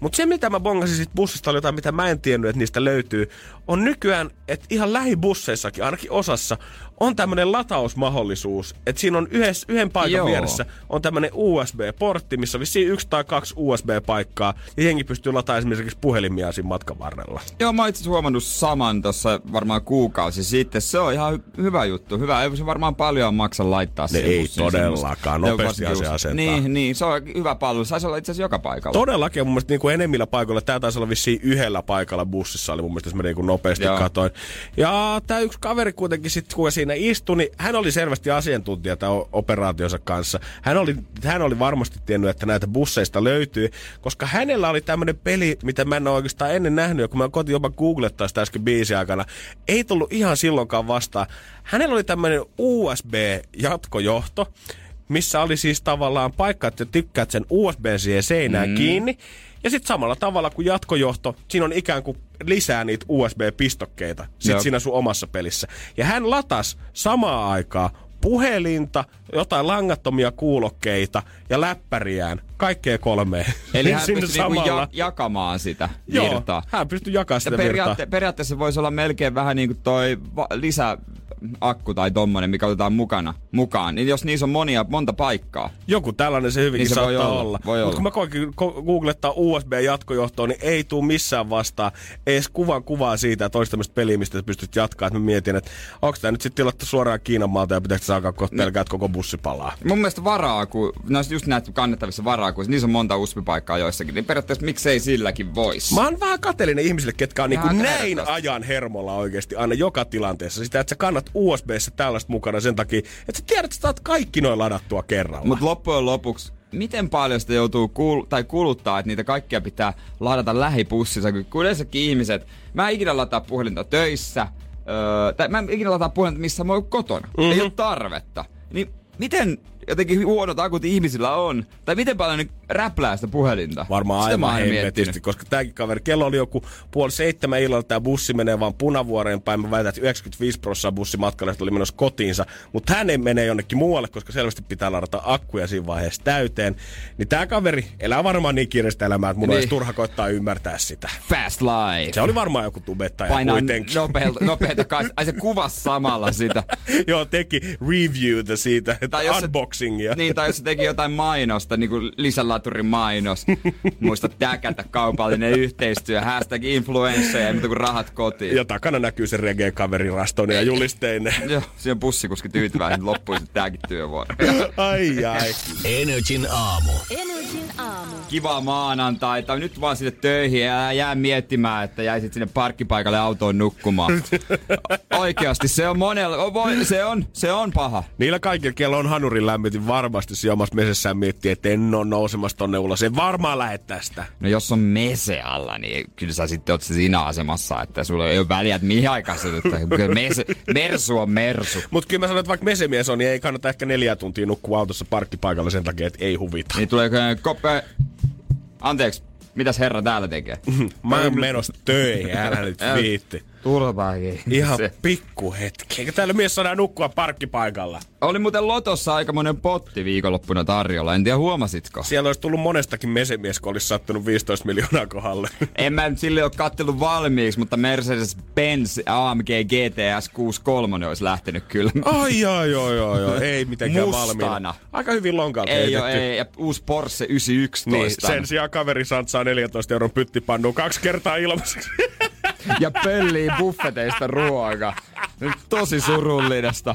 Mutta se, mitä mä bongasin siitä bussista, oli jotain, mitä mä en tiennyt, että niistä löytyy, on nykyään, että ihan lähibusseissakin, ainakin osassa, on tämmöinen latausmahdollisuus. Että siinä on yhdessä, yhden paikan Joo. vieressä on tämmöinen USB-portti, missä on vissiin yksi tai kaksi USB-paikkaa, ja jengi pystyy lataamaan esimerkiksi puhelimia siinä matkan varrella. Joo, mä itse huomannut saman tuossa varmaan kuukausi sitten. Se on ihan hy- hyvä juttu. Hyvä, ei se varmaan paljon maksa laittaa siihen ei todellakaan. Nopeasti se asentaa. Niin, niin, se on hyvä palvelu. Saisi olla itse asiassa joka paikalla. Todellakin mun mielestä niin kuin enemmillä paikoilla, tämä taisi olla vissiin yhdellä paikalla bussissa, oli mun mielestä, jos mä niin nopeasti Joo. katoin. Ja tämä yksi kaveri kuitenkin sitten, kun siinä istui, niin hän oli selvästi asiantuntija tämän operaationsa kanssa. Hän oli, hän oli varmasti tiennyt, että näitä busseista löytyy, koska hänellä oli tämmöinen peli, mitä mä en ole oikeastaan ennen nähnyt, ja kun mä koitin jopa googlettaa sitä äsken biisin aikana, ei tullut ihan silloinkaan vastaan. Hänellä oli tämmöinen USB-jatkojohto, missä oli siis tavallaan paikka, että tykkäät sen USB siihen seinään mm. kiinni. Ja sitten samalla tavalla kuin jatkojohto, siinä on ikään kuin lisää niitä USB-pistokkeita sit Joo. siinä sun omassa pelissä. Ja hän latas samaa aikaa puhelinta, jotain langattomia kuulokkeita ja läppäriään, kaikkea kolmea. Eli hän Sinne pystyy niinku ja- jakamaan sitä Joo, virtaa. hän pystyy jakamaan Ja sitä virtaa. periaatte- periaatteessa voisi olla melkein vähän niin kuin toi va- lisäakku tai tommonen, mikä otetaan mukana, mukaan. Niin jos niissä on monia, monta paikkaa. Joku tällainen se hyvinkin Niin se saattaa voi olla. olla, voi Mutta olla. kun mä koikin ko- googlettaa USB-jatkojohtoon, niin ei tuu missään vastaan edes kuvan kuvaa siitä, että olisi tämmöistä peliä, mistä pystyt jatkaa. Että mä mietin, että onko tämä nyt sitten tilattu suoraan Kiinan maalta ja pitääkö saada kohta pelkää, että koko bussi palaa. Mun mielestä varaa, kun no just näitä kannettavissa varaa, kun niissä on monta USB-paikkaa joissakin, niin periaatteessa miksei silläkin voisi. Mä oon vähän kateellinen ihmisille, ketkä on niinku näin ajan hermolla oikeasti aina joka tilanteessa. Sitä, että sä kannat USBssä tällaista mukana sen takia, että sä tiedät, että sä saat kaikki noin ladattua kerralla. Mutta loppujen lopuksi, miten paljon sitä joutuu kuul- tai kuluttaa, että niitä kaikkia pitää ladata lähipussissa, kun kun yleensäkin ihmiset, mä en ikinä lataa puhelinta töissä, öö, tai mä en ikinä lataa puhelinta missä mä oon kotona. Mm-hmm. Ei ole tarvetta. Niin miten jotenkin huonot akut ihmisillä on, tai miten paljon ne räplää sitä puhelinta? Varmaan Sitä aivan hemmetisti, koska tämäkin kaveri, kello oli joku puoli seitsemän illalla, tämä bussi menee vaan punavuoreen päin. Mä väitän, että 95 prosenttia bussimatkalla oli menossa kotiinsa, mutta hän ei mene jonnekin muualle, koska selvästi pitää ladata akkuja siinä vaiheessa täyteen. Niin tämä kaveri elää varmaan niin kiireistä elämää, että mun Niin. olisi turha koittaa ymmärtää sitä. Fast life. Se oli varmaan joku tubettaja Painaa kuitenkin. nopealta, nopeita kanssa. Ai se kuvasi samalla sitä. Joo, teki reviewtä siitä, jos se- unboxingia. Niin, tai jos se teki jotain mainosta, niin kuin lisälaturin mainos. Muista täkätä kaupallinen yhteistyö, hashtag influensseja, muuta kuin rahat kotiin. Ja takana näkyy se reggae-kaveri rastone ja julisteinen. Joo, siinä on bussikuski tyytyväinen, niin loppui sitten tääkin työvuoro. Ai ai. Energin aamu. Energin aamu. Kivaa maanantaita. Nyt vaan sinne töihin ja jää miettimään, että jäisit sinne parkkipaikalle autoon nukkumaan. Oikeasti, se on monella, se on, se on paha. Niillä kaikilla, kello on hanurin lämmitin, varmasti siinä omassa mesessään miettii, että en ole nousemassa tonne ulos. En varmaan lähde tästä. No jos on mese alla, niin kyllä sä sitten oot siinä asemassa, että sulla ei ole väliä, että mihin aikaan sä että kyllä mese, mersu on mersu. Mutta kyllä mä sanon, että vaikka mesemies on, niin ei kannata ehkä neljä tuntia nukkua autossa parkkipaikalla sen takia, että ei huvita. Niin tuleeko koppe... Anteeksi, mitäs herra täällä tekee? Mä oon menossa töihin, älä nyt viitti. Turvaakin. Ihan Se. pikku hetki. Eikä täällä mies saada nukkua parkkipaikalla. Oli muuten Lotossa aikamoinen potti viikonloppuna tarjolla. En tiedä huomasitko. Siellä olisi tullut monestakin mesemies, kun olisi sattunut 15 miljoonaa kohdalle. En mä nyt sille ole kattellut valmiiksi, mutta Mercedes-Benz AMG GTS 63 olisi lähtenyt kyllä. Ai joo joo joo joo. Ei mitenkään Mustana. valmiina. Aika hyvin lonkalta Ei heitetty. ei. Ja uusi Porsche 911. Niin, sen sijaan kaveri santsaa 14 euron pyttipannuun kaksi kertaa ilmaiseksi. ja pöllii buffeteista ruoka. Tosi surullista.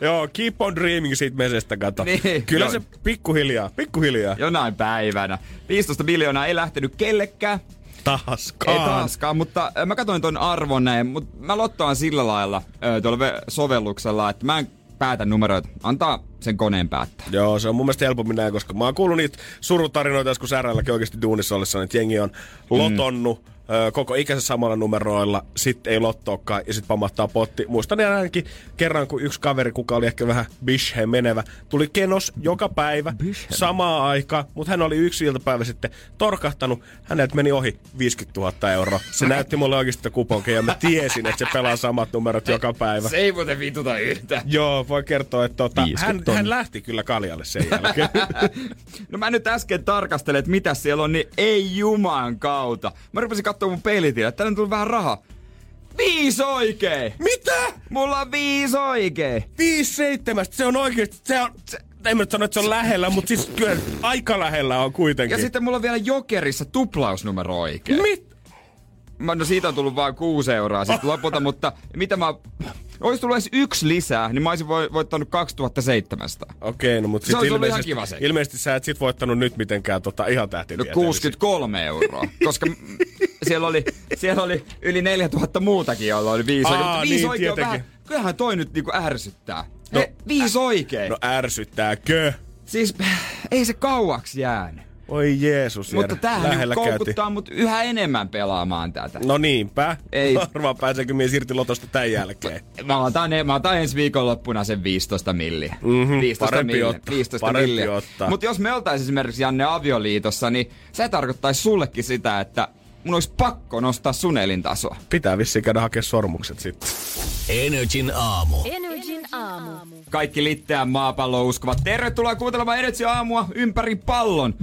Joo, keep on dreaming siitä mesestä, kato. Niin. Kyllä Joo. se pikkuhiljaa, pikkuhiljaa. Jonain päivänä. 15 miljoonaa ei lähtenyt kellekään. Taaskaan. Ei taaskaan, mutta ö, mä katsoin ton arvon näin, mutta mä lottoan sillä lailla ö, tuolla ve- sovelluksella, että mä en päätä numeroita. Antaa sen koneen päättää. Joo, se on mun mielestä helpommin näin, koska mä oon kuullut niitä surutarinoita joskus RLläkin oikeasti duunissa ollessa, että jengi on lotonnut mm. Ö, koko ikänsä samalla numeroilla, sit ei lottoakaan ja sit pamahtaa potti. Muistan ainakin kerran, kun yksi kaveri, kuka oli ehkä vähän bisheen menevä, tuli kenos joka päivä samaa aikaa, mutta hän oli yksi iltapäivä sitten torkahtanut. Häneltä meni ohi 50 000 euroa. Se näytti mulle oikeasti sitä kuponkia ja mä tiesin, että se pelaa samat numerot joka päivä. Se ei muuten vituta yhtään. Joo, voi kertoa, että tota, 50 hän, hän lähti kyllä kaljalle sen jälkeen. No mä nyt äsken tarkastelin, että mitä siellä on, niin ei juman kautta. Mä rupesin katsomaan mun peilitiedä, tänne on tullut vähän rahaa. Viisi oikee! Mitä? Mulla on viisi oikee! Viisi seitsemästä, se on oikeesti, se on, se, en mä nyt sano, että se on lähellä, mutta siis kyllä aika lähellä on kuitenkin. Ja sitten mulla on vielä Jokerissa tuplausnumero oikein. Mit? Mä, no siitä on tullut vain kuusi euroa sitten lopulta, mutta mitä mä... Olisi tullut edes yksi lisää, niin mä olisin voi, voittanut 2700. Okei, no mutta Se sit olisi ollut ihan ilmeisesti, kiva sekin. ilmeisesti sä et sit voittanut nyt mitenkään tota ihan No tähtitieteellisiä. 63 euroa, koska siellä oli, siellä oli yli 4000 muutakin, joilla oli viisi Aa, oikein. Viisi niin, oikein vähän, kyllähän toi nyt niinku ärsyttää. No, No, viisi oikein. No ärsyttääkö? Siis ei se kauaksi jäänyt. Oi Jeesus, Mutta tämähän lähellä niinku käytiin. koukuttaa mut yhä enemmän pelaamaan tätä. No niinpä. Ei. Arvaa pääseekö mies irti lotosta tämän jälkeen. Mä otan, mä otan ensi viikonloppuna sen 15 milliä. Mhm, 15 parempi milliä. ottaa, 15 parempi milliä. ottaa. Mutta jos me oltais esimerkiksi Janne avioliitossa, niin se tarkoittaisi sullekin sitä, että mun olisi pakko nostaa sun elintasoa. Pitää vissiin käydä hakea sormukset sitten. Energin aamu. Energin aamu. Kaikki litteän maapallo uskovat. Tervetuloa kuuntelemaan Energy aamua ympäri pallon.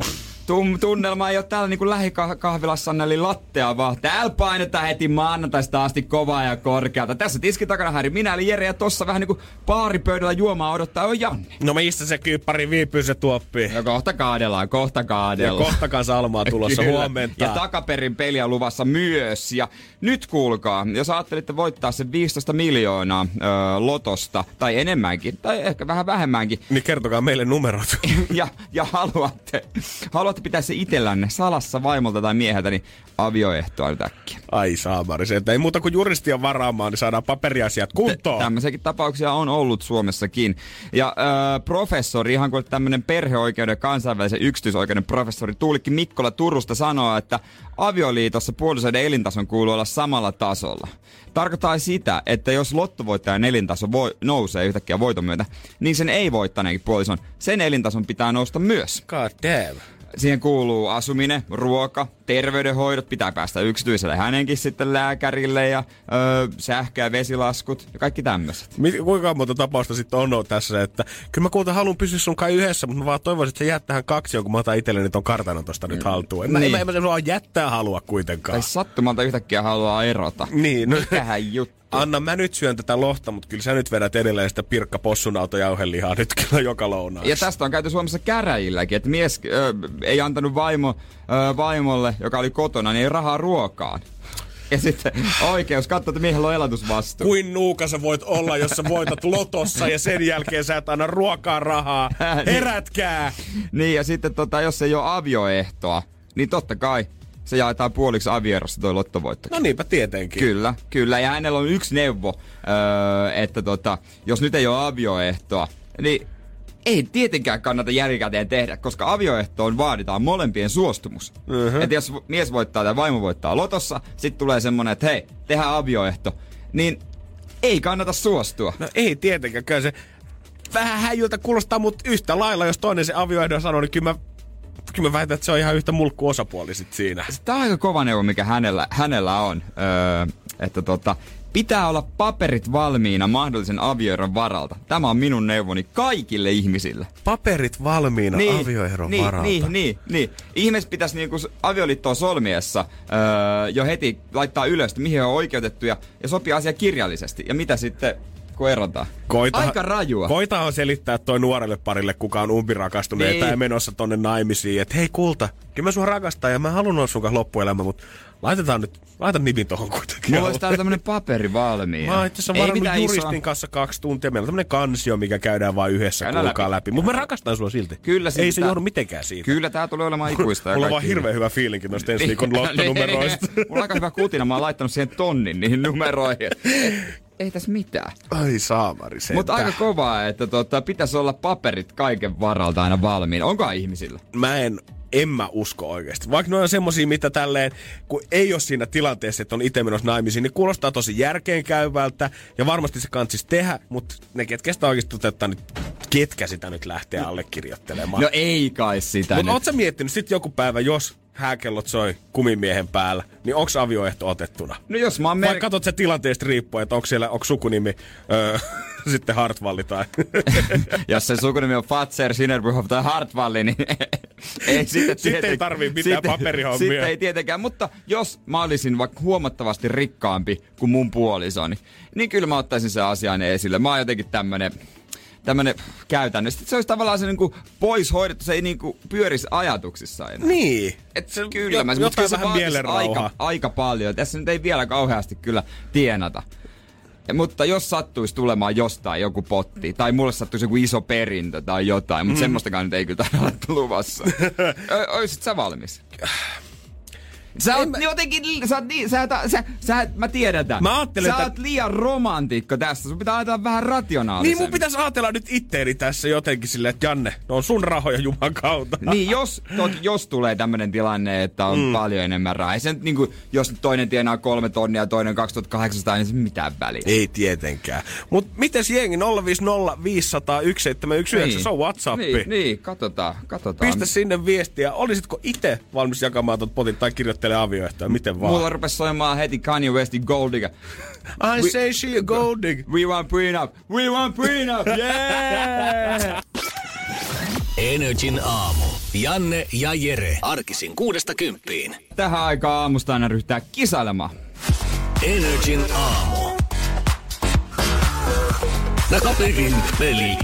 Tum, tunnelma ei ole täällä niinku lähikahvilassa eli lattea, vaan täällä painetaan heti maanantaista asti kovaa ja korkealta. Tässä tiskin takana häiri minä eli Jere ja tossa vähän niinku baaripöydällä juomaa odottaa on Janne. No mistä se kyyppari viipyy se tuoppi? Ja kohta kaadellaan, kohta Ja kaadellaan. kohta kanssa Almaa tulossa Kyllä. huomenta. Ja takaperin peliä luvassa myös. Ja nyt kuulkaa, jos ajattelitte voittaa sen 15 miljoonaa öö, lotosta, tai enemmänkin, tai ehkä vähän vähemmänkin, Niin kertokaa meille numerot. ja, ja haluatte, haluatte pitää se itsellänne salassa vaimolta tai mieheltä, niin avioehtoa nyt äkkiä. Ai saamari, se, että ei muuta kuin juristia varaamaan, niin saadaan paperiasiat kuntoon. Tämmöisiäkin tapauksia on ollut Suomessakin. Ja öö, professori, ihan kuin tämmöinen perheoikeuden ja kansainvälisen yksityisoikeuden professori Tuulikki Mikkola Turusta sanoo, että avioliitossa puolisoiden elintason kuuluu olla samalla tasolla. Tarkoittaa sitä, että jos lottovoittajan elintaso voi, nousee yhtäkkiä voiton myötä, niin sen ei voittaneenkin puolison, sen elintason pitää nousta myös. God damn. Siihen kuuluu asuminen, ruoka, terveydenhoidot, pitää päästä yksityiselle hänenkin sitten lääkärille ja öö, sähkö- ja vesilaskut ja kaikki tämmöiset. Mit, kuinka monta tapausta sitten on ollut tässä, että kyllä mä kuulta haluan pysyä sun kai yhdessä, mutta mä vaan toivoisin, että sä jäät tähän kaksi, kun mä otan itselleni ton kartanon tosta nyt haltuun. En, mä, Niin. en, mä, en mä sua jättää halua kuitenkaan. Tai sattumalta yhtäkkiä haluaa erota. Niin, no, Mikähän juttu. Anna mä nyt syön tätä lohta, mutta kyllä sä nyt vedät edelleen sitä pirkka possunauto jauhelihaa nyt kyllä joka lounaassa. Ja tästä on käyty Suomessa käräjilläkin, että mies ö, ei antanut vaimo, ö, vaimolle, joka oli kotona, niin ei rahaa ruokaan. Ja sitten oikeus katsoo, että miehellä on elatusvastuu. Kuin nuuka sä voit olla, jos sä voitat lotossa ja sen jälkeen sä et anna ruokaa rahaa. Herätkää! Niin, ja sitten tota, jos ei ole avioehtoa, niin totta kai se jaetaan puoliksi avierossa toi lottovoitto. No niinpä tietenkin. Kyllä, kyllä. Ja hänellä on yksi neuvo, öö, että tota, jos nyt ei ole avioehtoa, niin ei tietenkään kannata jälkikäteen tehdä, koska avioehtoon vaaditaan molempien suostumus. Uh-huh. Että jos mies voittaa tai vaimo voittaa lotossa, sitten tulee semmonen, että hei, tehdään avioehto. Niin ei kannata suostua. No ei tietenkään, kyllä se vähän häijyltä kuulostaa, mutta yhtä lailla, jos toinen se avioehdon sanoo, niin kyllä mä, kyllä mä väitän, että se on ihan yhtä mulkku osapuoli sit siinä. Tämä on aika kova neuvo, mikä hänellä, hänellä on. Öö, että tota, Pitää olla paperit valmiina mahdollisen avioeron varalta. Tämä on minun neuvoni kaikille ihmisille. Paperit valmiina niin, avioeron niin, varalta. Niin, niin, niin. Ihmiset pitäisi niinku avioliittoa solmiessa öö, jo heti laittaa ylös, mihin on oikeutettu ja, ja sopii asia kirjallisesti. Ja mitä sitten kun erotaan. Koita, Aika rajua. Koitahan selittää toi nuorelle parille, kuka on umpirakastunut niin. Tai menossa tonne naimisiin, että hei kulta, kyllä mä sua rakastan ja mä haluan olla sun kanssa loppuelämä, mutta laitetaan nyt, laita nipin tohon kuitenkin. Mulla olisi täällä tämmönen paperi valmiina. Mä oon itse asiassa juristin isoa. kanssa kaksi tuntia. Meillä on tämmönen kansio, mikä käydään vain yhdessä Käydään kuulkaa läpi. läpi. Mutta mä rakastan sua silti. Kyllä Ei se johdu mitenkään siitä. Kyllä tää tulee olemaan ikuista. ja Mulla on vaan hirveän hyvä fiilinki noista ensi viikon Niin, lottonumeroista. Mulla on aika hyvä kutina, mä oon laittanut siihen tonnin niihin numeroihin. Ei tässä mitään. Ai saamari se. Mutta aika kovaa, että tota, pitäisi olla paperit kaiken varalta aina valmiina. Onko ihmisillä? Mä en en mä usko oikeasti. Vaikka ne on semmosia, mitä tälleen, kun ei ole siinä tilanteessa, että on itse menossa naimisiin, niin kuulostaa tosi järkeenkäyvältä ja varmasti se kantsis tehdä, mutta ne, ketkä sitä oikeasti toteuttaa nyt, ketkä sitä nyt lähtee allekirjoittelemaan. No ei kai sitä Mutta nyt. oot sä miettinyt sit joku päivä, jos hääkellot soi kumimiehen päällä, niin onks avioehto otettuna? No jos mä oon Vai mer- katsot se tilanteesta riippuen, että onko siellä onko sukunimi öö, sitten Hartvalli tai... Jos se sukunimi on Fatser, Sinnerbruhoff tai Hartwalli, niin ei sitten Sitten ei tarvii mitään paperihommia. Sitten ei tietenkään, mutta jos mä olisin vaikka huomattavasti rikkaampi kuin mun puolisoni, niin kyllä mä ottaisin sen asian esille. Mä oon jotenkin tämmönen tämmönen käytännö. Sitten se olisi tavallaan se niinku pois hoidettu, se ei niinku pyörisi ajatuksissa enää. niin. Et se, kyllä, mä, jo- mutta kyllä se aika, aika paljon. Tässä nyt ei vielä kauheasti kyllä tienata. Ja, mutta jos sattuisi tulemaan jostain joku potti, tai mulle sattuisi joku iso perintö tai jotain, mutta mm. semmoistakaan nyt ei kyllä ole luvassa. Ö, Oisit sä valmis? Sä oot jotenkin, sä oot niin, sä, sä, sä, sä, mä tiedän tämän. Mä ajattelen, sä että- oot liian romantikko tässä, sun pitää ajatella vähän Niin rationaalisemmin. mun pitäisi ajatella nyt itteeni tässä jotenkin silleen, että Janne, ne on sun rahoja Juman kautta. Niin, jos, toki, jos tulee tämmöinen tilanne, että on mm. paljon enemmän rahaa. Ei se nyt niinku, jos toinen tienaa kolme tonnia ja toinen 2800, niin se mitään väliä. Ei tietenkään. Mut mites jengi 050 500 1719, se on Whatsappi. Niin, niin, katsotaan, katsotaan. Pistä sinne viestiä. Olisitko itse valmis jakamaan tuot potin tai kirjoittele avioehtoja? Miten vaan? Mulla rupes soimaan heti Kanye Westin Gold Digger. I We- say she a gold digger. We want prenup, we want prenup, yeah! Energin aamu. Janne ja Jere. Arkisin kuudesta kymppiin. Tähän aikaan aamusta aina ryhtää kisailemaan. Energin aamu. Takaperin peli.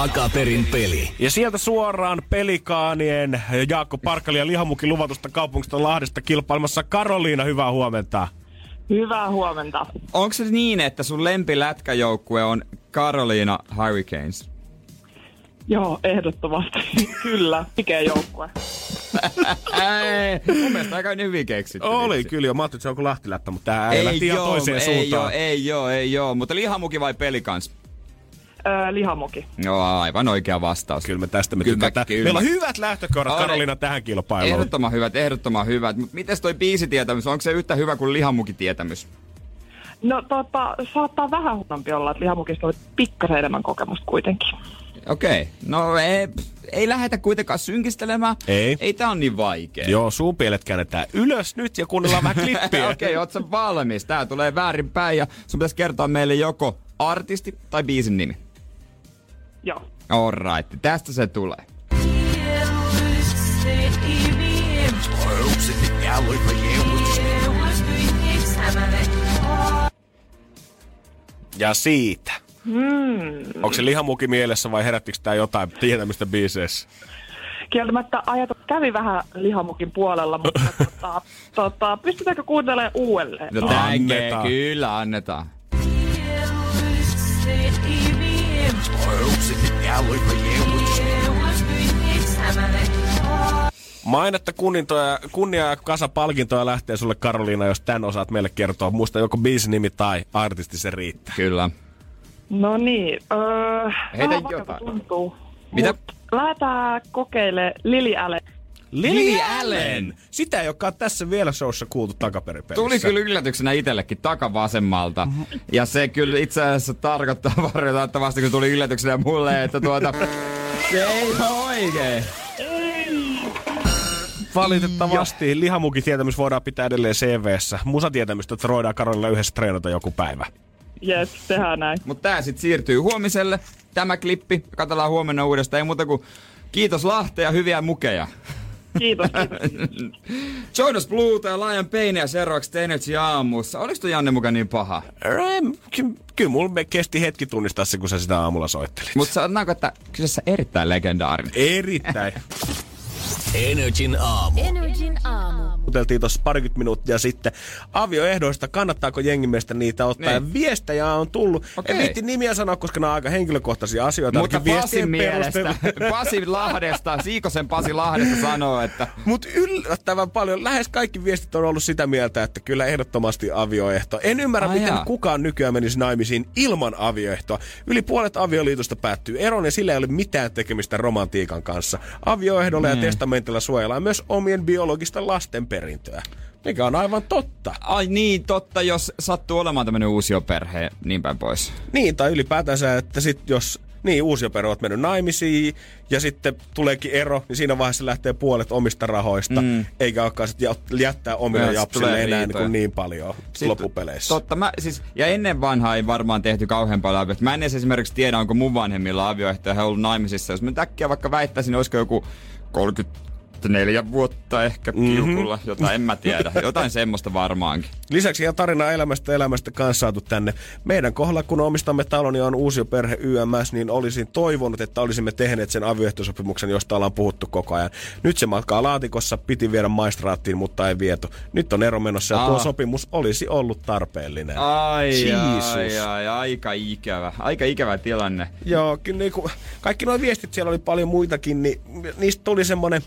Takaperin peli. Ja sieltä suoraan pelikaanien Jaakko Parkali ja Lihamukin luvatusta kaupungista Lahdesta kilpailemassa Karoliina, hyvää huomenta. Hyvää huomenta. Onko se niin, että sun lempilätkäjoukkue on Carolina Hurricanes? Joo, ehdottomasti. Kyllä, mikä joukkue. Ei, mun mielestä aika hyvin keksitty. Oli vitsi. kyllä jo, mä ajattelin, että se on joku lähtilättä, mutta tää ei lähti ihan toiseen ei suuntaan. Joo, ei joo, ei joo. Mutta lihamuki vai pelikans? Öö, lihamoki. Joo, aivan oikea vastaus. Kyllä me tästä me Kyllä, tykätään. kyllä. Meillä on hyvät lähtökohdat On. Karoliina tähän kilpailuun. Ehdottoman hyvät, ehdottoman hyvät. Mutta miten toi biisitietämys, onko se yhtä hyvä kuin lihamukitietämys? No tota, saattaa vähän huonompi olla, että lihamokista on pikkasen enemmän kokemusta kuitenkin. Okei, okay. no ei, ei lähdetä kuitenkaan synkistelemään. Ei. Ei tää on niin vaikea. Joo, suupielet käännetään ylös nyt ja kuunnellaan vähän klippiä. Okei, okay, oot sä valmis? Tää tulee väärinpäin ja sun pitäisi kertoa meille joko artisti tai biisin nimi. Joo. Alright, tästä se tulee. Ja siitä. Hmm. Onko se lihamuki mielessä vai herättikö tää jotain tietämistä biiseissä? Kieltämättä ajatus kävi vähän lihamokin puolella, mutta tota, tota, pystytäänkö kuuntelemaan uudelleen? No Annetaan. kyllä annetaan. Mainetta kunnintoja, kunnia ja kasa palkintoja lähtee sulle Karoliina, jos tän osaat meille kertoa. Muista joko biisin nimi tai artisti se riittää. Kyllä. No niin, öö, Heitä jotain. tuntuu. Mitä? Mut Lähdetään kokeile Lili Allen. Lily Allen. Sitä ei olekaan tässä vielä showssa kuultu takaperipelissä. Tuli kyllä yllätyksenä itsellekin takavasemmalta. Ja se kyllä itse asiassa tarkoittaa varjoittavasti, kun tuli yllätyksenä mulle, että tuota... se ei ole oikein. Valitettavasti lihamukitietämys voidaan pitää edelleen CVssä. Musatietämystä, että voidaan Karolilla yhdessä treenata joku päivä. Jes, tehdään näin. Mutta tää sitten siirtyy huomiselle. Tämä klippi. Katsellaan huomenna uudestaan. Ei muuta kuin kiitos Lahte ja hyviä mukeja. Kiitos, kiitos. Jonas Blue ja Lion Payne ja seuraavaksi Energy aamussa. Oliko toi Janne mukaan niin paha? Ky- Kyllä mulla me kesti hetki tunnistaa se, kun sä sitä aamulla soittelit. Mutta sanotaanko, että kyseessä erittäin legendaarinen. Erittäin. Energin aamu. Energin aamu. Puteltiin tuossa parikymmentä minuuttia sitten avioehdoista, kannattaako jengimielestä niitä ottaa. Niin. Ja viestejä on tullut. Okei. En viitti nimiä sanoa, koska nämä on aika henkilökohtaisia asioita. Mutta Pasin mielestä. Pasi Lahdesta, Siikosen Pasi Lahdesta sanoo, että Mutta yllättävän paljon, lähes kaikki viestit on ollut sitä mieltä, että kyllä ehdottomasti avioehto. En ymmärrä, Ai miten jaa. kukaan nykyään menisi naimisiin ilman avioehtoa. Yli puolet avioliitosta päättyy eroon ja sillä ei ole mitään tekemistä romantiikan kanssa. Avioehdolla ja Niin. testamentilla suojellaan myös omien biologista lasten perintöä. Mikä on aivan totta. ai niin, totta, jos sattuu olemaan tämmönen uusioperhe niin päin pois. Niin, tai ylipäätänsä, että sit jos niin, uusiopero oot mennyt naimisiin ja sitten tuleekin ero, niin siinä vaiheessa lähtee puolet omista rahoista, mm. eikä olekaan sit jä- jättää omille Ja japsille enää niin, kuin niin paljon Sit- loppupeleissä. Totta, mä, siis, ja ennen vanhaa ei varmaan tehty kauhean paljon avioehtoja. Mä en edes esimerkiksi tiedä, onko mun vanhemmilla avioehtoja he on ollut naimisissa. Jos mä äkkiä vaikka väittäisin, olisiko joku 34 vuotta ehkä Mhm. kiukulla, jota en mä tiedä. Jotain semmoista varmaankin. Lisäksi ihan tarina elämästä elämästä kanssa saatu tänne. Meidän kohdalla, kun omistamme talon ja on uusi perhe YMS, niin olisin toivonut, että olisimme tehneet sen avioehtosopimuksen, josta ollaan puhuttu koko ajan. Nyt se matkaa laatikossa, piti viedä maistraattiin, mutta ei viety. Nyt on ero menossa ja tuo Aa. sopimus olisi ollut tarpeellinen. Ai, Jeesus. ai, ai, aika ikävä. Aika ikävä tilanne. Joo, kyllä niinku, kaikki nuo viestit siellä oli paljon muitakin, niin niistä tuli semmoinen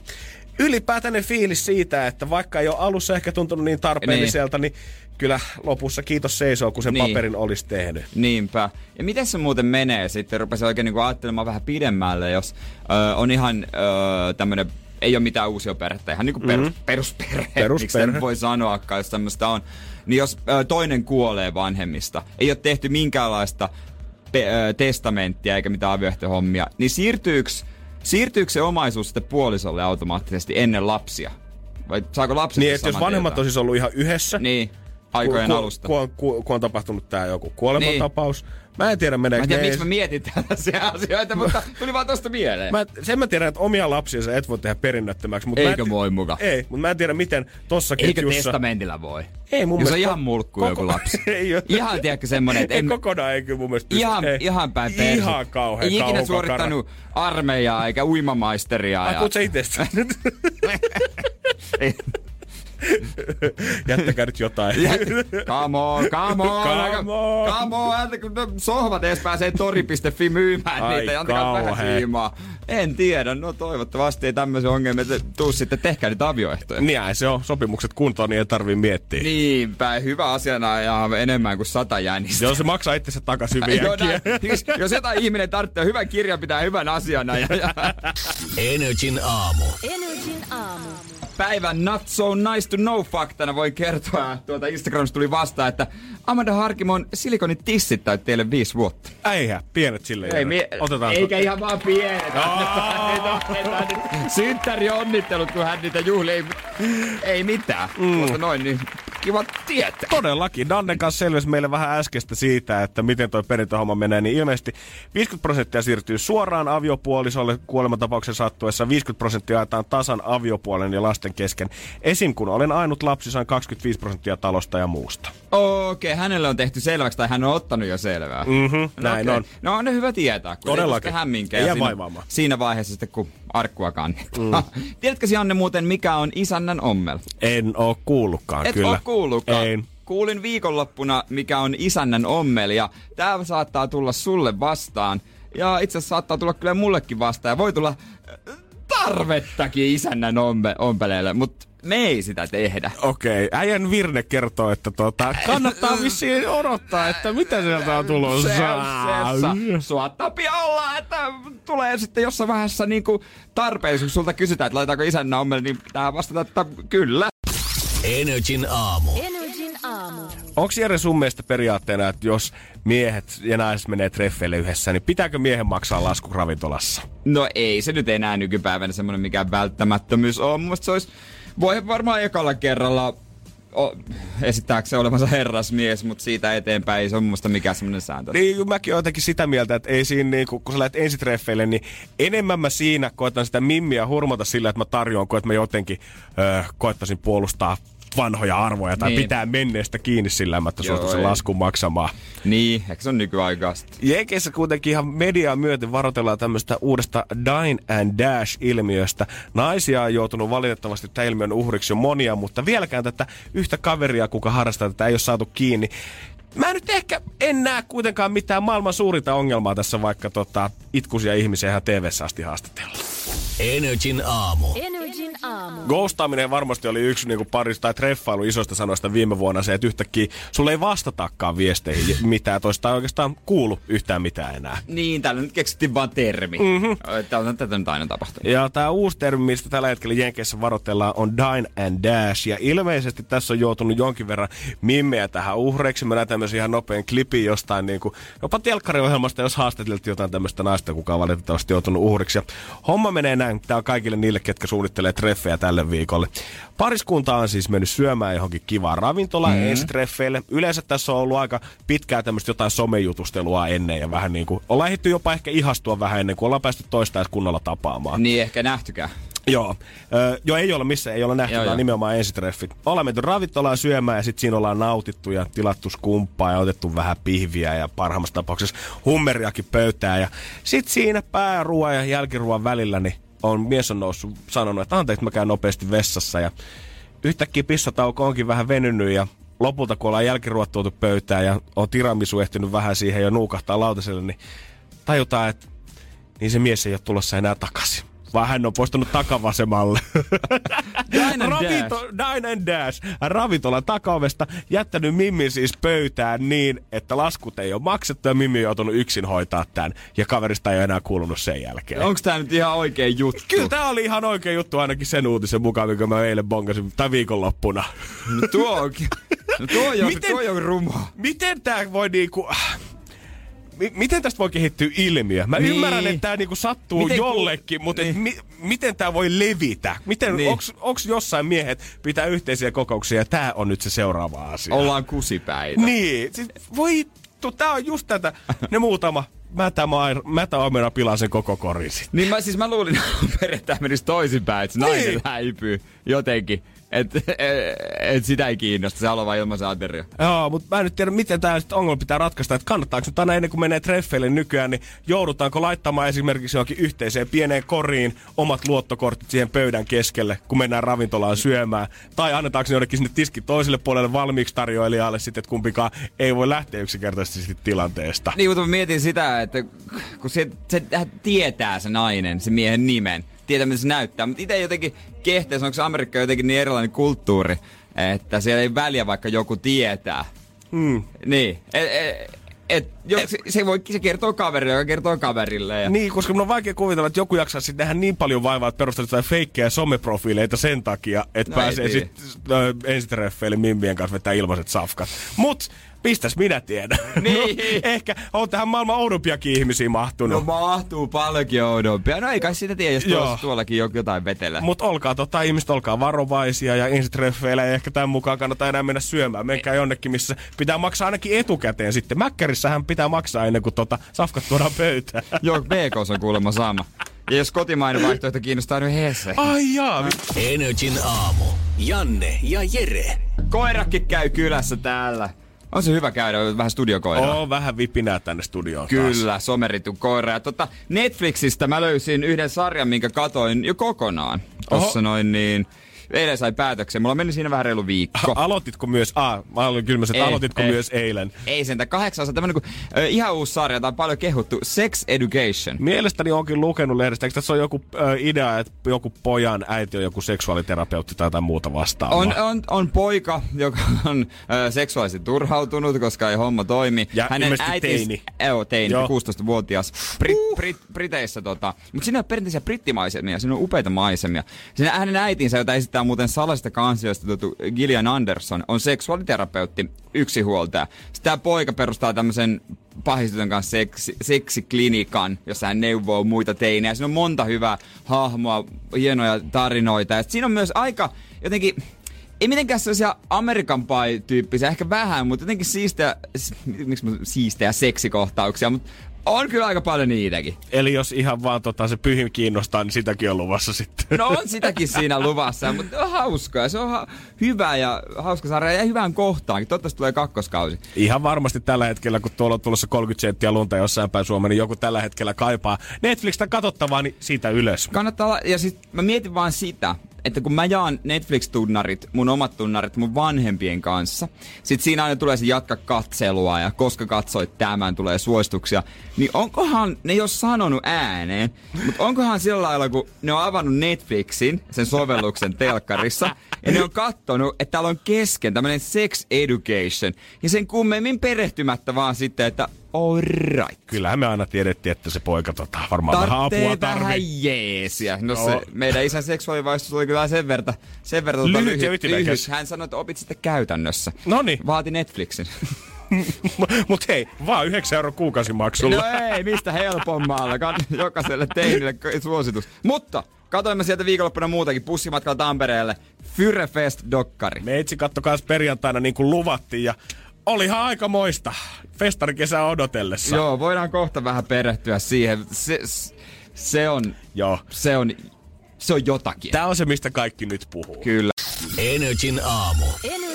ylipäätäinen fiilis siitä, että vaikka ei ole alussa ehkä tuntunut niin tarpeelliselta, niin, kyllä lopussa kiitos seisoo, kun sen Niin. paperin olisi tehnyt. Niinpä. Ja miten se muuten menee sitten? Rupesin oikein niinku ajattelemaan vähän pidemmälle, jos ö, on ihan ö, tämmönen ei ole mitään uusia perhettä, ihan niinku perus, mm-hmm. perusperhe, miksi Perusperhe. sen voi sanoakaan, jos tämmöistä on. Niin jos ö, toinen kuolee vanhemmista, ei ole tehty minkäänlaista pe- ö, testamenttia eikä mitään avioehtohommia, niin siirtyykö, siirtyykö se omaisuus sitten puolisolle automaattisesti ennen lapsia? Vai saako lapset Niin, että jos vanhemmat tietää? olisi ollut ihan yhdessä, Niin, aikojen ku, alusta. Kun, on, ku, kun on tapahtunut tämä joku kuolemantapaus. Mä en tiedä, Mä meneekö en tiedä, miksi mä mietin tällaisia asioita, mutta tuli vaan tosta mieleen. Mä, sen mä tiedän, että omia lapsia et voi tehdä perinnöttömäksi. Mutta Eikö mä en, voi muka? Ei, mutta mä en tiedä, miten tossa Eikö ketjussa... testamentilla voi? Ei mun Jos on mielestä- ihan mulkku joku lapsi. ei ole. Ihan, tiedätkö, semmonen, että ei en, kokonaan ei kyllä mun mielestä pysty. ihan, ei. ihan päin perse. Ihan kauhean Ei ikinä suorittanut armeijaa eikä uimamaisteria. Ai, ja... kuut sä itse Ei. Jättäkää nyt jotain. Come on, come on, Come on. come on, älä- kun sohvat edes pääsee tori.fi myymään Ai niitä, antakaa vähän siimaa. En tiedä, no toivottavasti ei tämmöisiä ongelmia tuu sitten, tehkää niitä avioehtoja. Niin se on. Sopimukset kuntoon, niin ei tarvii miettiä. Niinpä, hyvä asiana ja enemmän kuin sata jänistä. Jos se maksaa itsensä takaisin Joo, vieläkin. näin. Siis, jos jotain ihminen tarvitsee hyvän kirjan pitää hyvän asiana ja, ja Energin aamu. Energin aamu. Päivän not so nice to know faktana voi kertoa. Tuolta Instagramista tuli vastaan, että Amanda Harkimon silikonitissit täytti teille viisi vuotta. Eihän, pienet sille. Ei, mie- Otetaan. eikä ihan vaan pienet. Synttäri onnittelut, kun hän niitä juhli. Ei, ei mitään. Mm. Mutta noin, niin kiva tietää. Todellakin. Dannen kanssa selvisi meille vähän äskeistä siitä, että miten toi perintöhomma menee, niin ilmeisesti 50 prosenttia siirtyy suoraan aviopuolisolle kuolematapauksen sattuessa, 50 prosenttia jaetaan tasan aviopuolen ja lasten kesken. Esim. kun olen ainut lapsi, saan 25 prosenttia talosta ja muusta. Okei, okay, hänelle on tehty selväksi, tai hän on ottanut jo selvää. Mhm, näin okei. on. No on ne hyvä tietää, kun Todellakin. ei Ja jää siinä, siinä vaiheessa sitten, kun arkkua kannetaan. Mm. Tiedätkö Janne muuten, mikä on isännän ommel? En oo kuullutkaan, Et kyllä. oo kuullutkaan. En. Kuulin viikonloppuna, mikä on isännän ommel, ja tää saattaa tulla sulle vastaan. Ja itse asiassa saattaa tulla kyllä mullekin vastaan, ja voi tulla äh, tarvettakin isännän ompe, ompeleille, mutta me ei sitä tehdä. Okei, äijän Virne kertoo, että tota, kannattaa vissiin odottaa, että mitä sieltä on tulossa. Se on se. Suottapia olla, että tulee sitten jossain vaiheessa niinku tarpeellisuus, kun sulta kysytään, että laitetaanko isännän ommelle, niin pitää vastata, että kyllä. Energin aamu. Energin aamu. Onko Jere sun mielestä periaatteena, että jos miehet ja naiset menee treffeille yhdessä, niin pitääkö miehen maksaa lasku ravintolassa? No ei se nyt enää nykypäivänä semmoinen mikään välttämättömyys on. Mun se olisi, voi varmaan ekalla kerralla o, esittääkö se olevansa herrasmies, mutta siitä eteenpäin ei se on mielestä mikään semmoinen sääntö. Niin, mäkin oon jotenkin sitä mieltä, että ei siinä, niin, kun, kun sä lähdet ensitreffeille, niin enemmän mä siinä koetan sitä mimmiä hurmata sillä, että mä tarjoan, kun että mä jotenkin öö, koettaisin puolustaa vanhoja arvoja tai Niin. pitää menneestä kiinni sillä, että suostu sen laskun maksamaan. Niin, ehkä se on nykyaikaa sitten. Jenkeissä kuitenkin ihan mediaa myöten varoitellaan tämmöistä uudesta Dine and Dash-ilmiöstä. Naisia on joutunut valitettavasti tämän ilmiön uhriksi jo monia, mutta vieläkään tätä yhtä kaveria, kuka harrastaa tätä, ei ole saatu kiinni. Mä nyt ehkä en näe kuitenkaan mitään maailman suurinta ongelmaa tässä, vaikka tota, itkuisia ihmisiä ihan tv asti haastatellaan. Energin aamu. Energin aamu. Ghostaaminen varmasti oli yksi niin parista tai treffailu isoista sanoista viime vuonna se, että yhtäkkiä sulle ei vastatakaan viesteihin mitään toista ei oikeastaan kuulu yhtään mitään enää. Niin, täällä nyt keksittiin vaan termi. Mm-hmm. Täällä tätä nyt aina tapahtunut. Ja tämä uusi termi, mistä tällä hetkellä Jenkeissä varoitellaan, on Dine and Dash. Ja ilmeisesti tässä on joutunut jonkin verran mimmeä tähän uhreiksi. Mä näen tämmöisen ihan nopean klipin jostain niin kuin, jopa telkkariohjelmasta, jos haastateltiin jotain tämmöistä naista, kuka on valitettavasti joutunut uhriksi. Ja homma menee näin. Tämä on kaikille niille, ketkä suunnittelee treffejä tälle viikolle. Pariskunta on siis mennyt syömään johonkin kivaan ravintolaan mm. ensitreffeille. Yleensä tässä on ollut aika pitkää tämmöistä jotain somejutustelua ennen ja vähän niin kuin, ollaan ehditty jopa ehkä ihastua vähän ennen kuin ollaan päästy toista kunnolla tapaamaan. Niin, ehkä nähtykään. Joo. Öö, joo, ei ole missään, ei ole nähty, Joo, vaan joo. nimenomaan ensitreffit. Ollaan menty ravintolaan syömään ja sitten siinä ollaan nautittu ja tilattu skumppaa ja otettu vähän pihviä ja parhaimmassa tapauksessa hummeriakin pöytään. Ja sitten siinä pääruoan ja jälkiruoan välillä niin on mies on noussut sanonut, että anteeksi mä käyn nopeasti vessassa ja yhtäkkiä pissatauko onkin vähän venynyt ja lopulta kun ollaan jälkiruot tuotu pöytään ja on tiramisu ehtinyt vähän siihen ja nuukahtaa lautaselle, niin tajutaan, että niin se mies ei ole tulossa enää takaisin. Vaan hän on poistunut takavasemmalle. Dine and Ravinto, Dine and Dash. Ravintolan takaovesta jättänyt Mimmin siis pöytään niin, että laskut ei ole maksettu ja Mimmi on joutunut yksin hoitaa tämän. Ja kaverista ei ole enää kuulunut sen jälkeen. Onko tää nyt ihan oikein juttu? Kyllä tää oli ihan oikea juttu ainakin sen uutisen mukaan, mikä mä eilen bongasin, tai viikonloppuna. No tuo onkin. No tuo on jo, Miten- tuo on jo rumaa. Miten tää voi niinku... Mi- miten tästä voi kehittyä ilmiö? Mä Niin. ymmärrän, että tämä niinku sattuu Miten jollekin, mutta niin. mi- miten tämä voi levitä? Miten, Niin. onks, onks jossain miehet pitää yhteisiä kokouksia ja tämä on nyt se seuraava asia? Ollaan kusipäitä. Niin, siis voi vittu, tää on just tätä. Ne muutama mätä, mair, mätä omena pilaa sen koko korin sit. Niin mä, siis mä luulin, että tämä menisi toisinpäin, että se nainen Niin. häipyy jotenkin. Että et sitä ei kiinnosta, se haluaa vaan ilmaisen ateria. Joo, mutta mä en nyt tiedä, miten tämä ongelma pitää ratkaista. Että kannattaako nyt aina ennen kuin menee treffeille nykyään, niin joudutaanko laittamaan esimerkiksi johonkin yhteiseen pieneen koriin omat luottokortit siihen pöydän keskelle, kun mennään ravintolaan syömään. Tai annetaanko ne jonnekin sinne tiskin toiselle puolelle valmiiksi tarjoilijalle sitten, että kumpikaan ei voi lähteä yksinkertaisesti tilanteesta. Niin, mutta mä mietin sitä, että kun se, se tietää se nainen, se miehen nimen, tietää mitä se näyttää, mutta itse jotenkin kehteessä, onko Amerikka jotenkin niin erilainen kulttuuri, että siellä ei väliä, vaikka joku tietää. Hmm. Niin, et, et, et, jo, se, se, voi, se kertoo kaverille, joka kertoo kaverille. Ja... Niin, koska mun on vaikea kuvitella, että joku jaksaa sitten nähdä niin paljon vaivaa, että perustaa jotain feikkejä someprofiileita sen takia, että No pääsee tiedä. sitten ensitreffeille mimmien kanssa vetää ilmaiset safkat. Mut, pistäs minä tiedän. Niin. No, ehkä on tähän maailman oudumpiakin ihmisiä No mahtunut. mahtuu paljonkin oudompia. No ei kai sitä tiedä, jos Joo. tuossa, tuollakin jo- jotain vetelee. Mut olkaa tota, ihmiset olkaa varovaisia ja ensitreffeillä ei ehkä tämän mukaan kannata enää mennä syömään. Menkää jonnekin, missä pitää maksaa ainakin etukäteen sitten. Mäkkärissähän pitää maksaa ennen kuin tota, safkat tuodaan pöytään. Joo, BKs on kuulemma sama. Ja jos kotimainen vaihtoehto kiinnostaa, niin Hesse. Ai jaa, Energin aamu. Janne ja Jere. Koirakin käy kylässä täällä. On se hyvä käydä vähän studiokoiraa. Oo, vähän vipinää tänne studioon taas. Kyllä, someritun koira. Ja tota, Netflixistä mä löysin yhden sarjan, minkä katoin jo kokonaan. Tossa Oho. noin niin. Eilen sai päätöksen. Mulla meni siinä vähän reilu viikko. Aloititko myös, a, mä olin kylmässä, että Ei, aloititko ei. myös eilen? Ei sentä kahdeksan osa. Tämmönen kuin, ö, ihan uusi sarja, tää on paljon kehuttu. Sex Education. Mielestäni onkin lukenut lehdestä, eikö tässä ole joku ö, idea, että joku pojan äiti on joku seksuaaliterapeutti tai jotain muuta vastaavaa? On, on, on poika, joka on ö, seksuaalisesti turhautunut, koska ei homma toimi. Ja ilmeisesti teini. Joo, teini, Joo. 16-vuotias. Brit, Brit, Briteissä tota. Mutta siinä on perinteisiä brittimaisemia, siinä on upeita maisemia. Siinä hänen äitinsä, jota ei toimittaja muuten salaisesta kansiosta tuttu Gillian Anderson on seksuaaliterapeutti, yksinhuoltaja. Sitten tämä poika perustaa tämmöisen pahistytön kanssa seksi, seksiklinikan, jossa hän neuvoo muita teinejä. Siinä on monta hyvää hahmoa, hienoja tarinoita. Ja siinä on myös aika jotenkin ei mitenkään sellaisia American Pie-tyyppisiä, ehkä vähän, mutta jotenkin siistejä, miksi siistejä seksikohtauksia, mutta on kyllä aika paljon niitäkin. Eli jos ihan vaan tota, se pyhin kiinnostaa, niin sitäkin on luvassa sitten. No on sitäkin siinä luvassa, mutta on hauskaa. Se on ha- hyvä ja hauska sarja ja hyvään kohtaankin. Toivottavasti tulee kakkoskausi. Ihan varmasti tällä hetkellä, kun tuolla on tulossa 30 senttiä lunta jossain päin Suomeen, niin joku tällä hetkellä kaipaa Netflixtä katsottavaa, niin siitä ylös. Kannattaa olla, ja sit mä mietin vaan sitä, että kun mä jaan Netflix-tunnarit, mun omat tunnarit mun vanhempien kanssa, sit siinä aina tulee se jatka katselua ja koska katsoit tämän, tulee suosituksia, niin onkohan, ne ei ole sanonut ääneen, mutta onkohan sillä lailla, kun ne on avannut Netflixin, sen sovelluksen telkkarissa, ja ne on kattonut, että täällä on kesken tämmönen sex education, ja sen kummemmin perehtymättä vaan sitten, että alright. Kyllähän me aina tiedettiin, että se poika tota, varmaan vähän Tarttee apua tarvii. vähän jeesiä. No, Joo. se, meidän isän seksuaalivalistus oli kyllä sen verta, sen verta tota Lyhyt ja ytimekäs. Hän sanoi, että opit sitten käytännössä. Noniin. Vaati Netflixin. Mut hei, vaan 9 euro kuukausimaksulla. no ei, mistä helpommalla. Jokaiselle teinille suositus. Mutta katoimme sieltä viikonloppuna muutakin pussimatkalla Tampereelle. Fyrefest-dokkari. Meitsi katto kans perjantaina niin kuin luvattiin ja olihan aika moista festarikesää odotellessa. Joo, voidaan kohta vähän perehtyä siihen. Se, se on, Joo. se on, se on jotakin. Tää on se, mistä kaikki nyt puhuu. Kyllä. Energin aamu.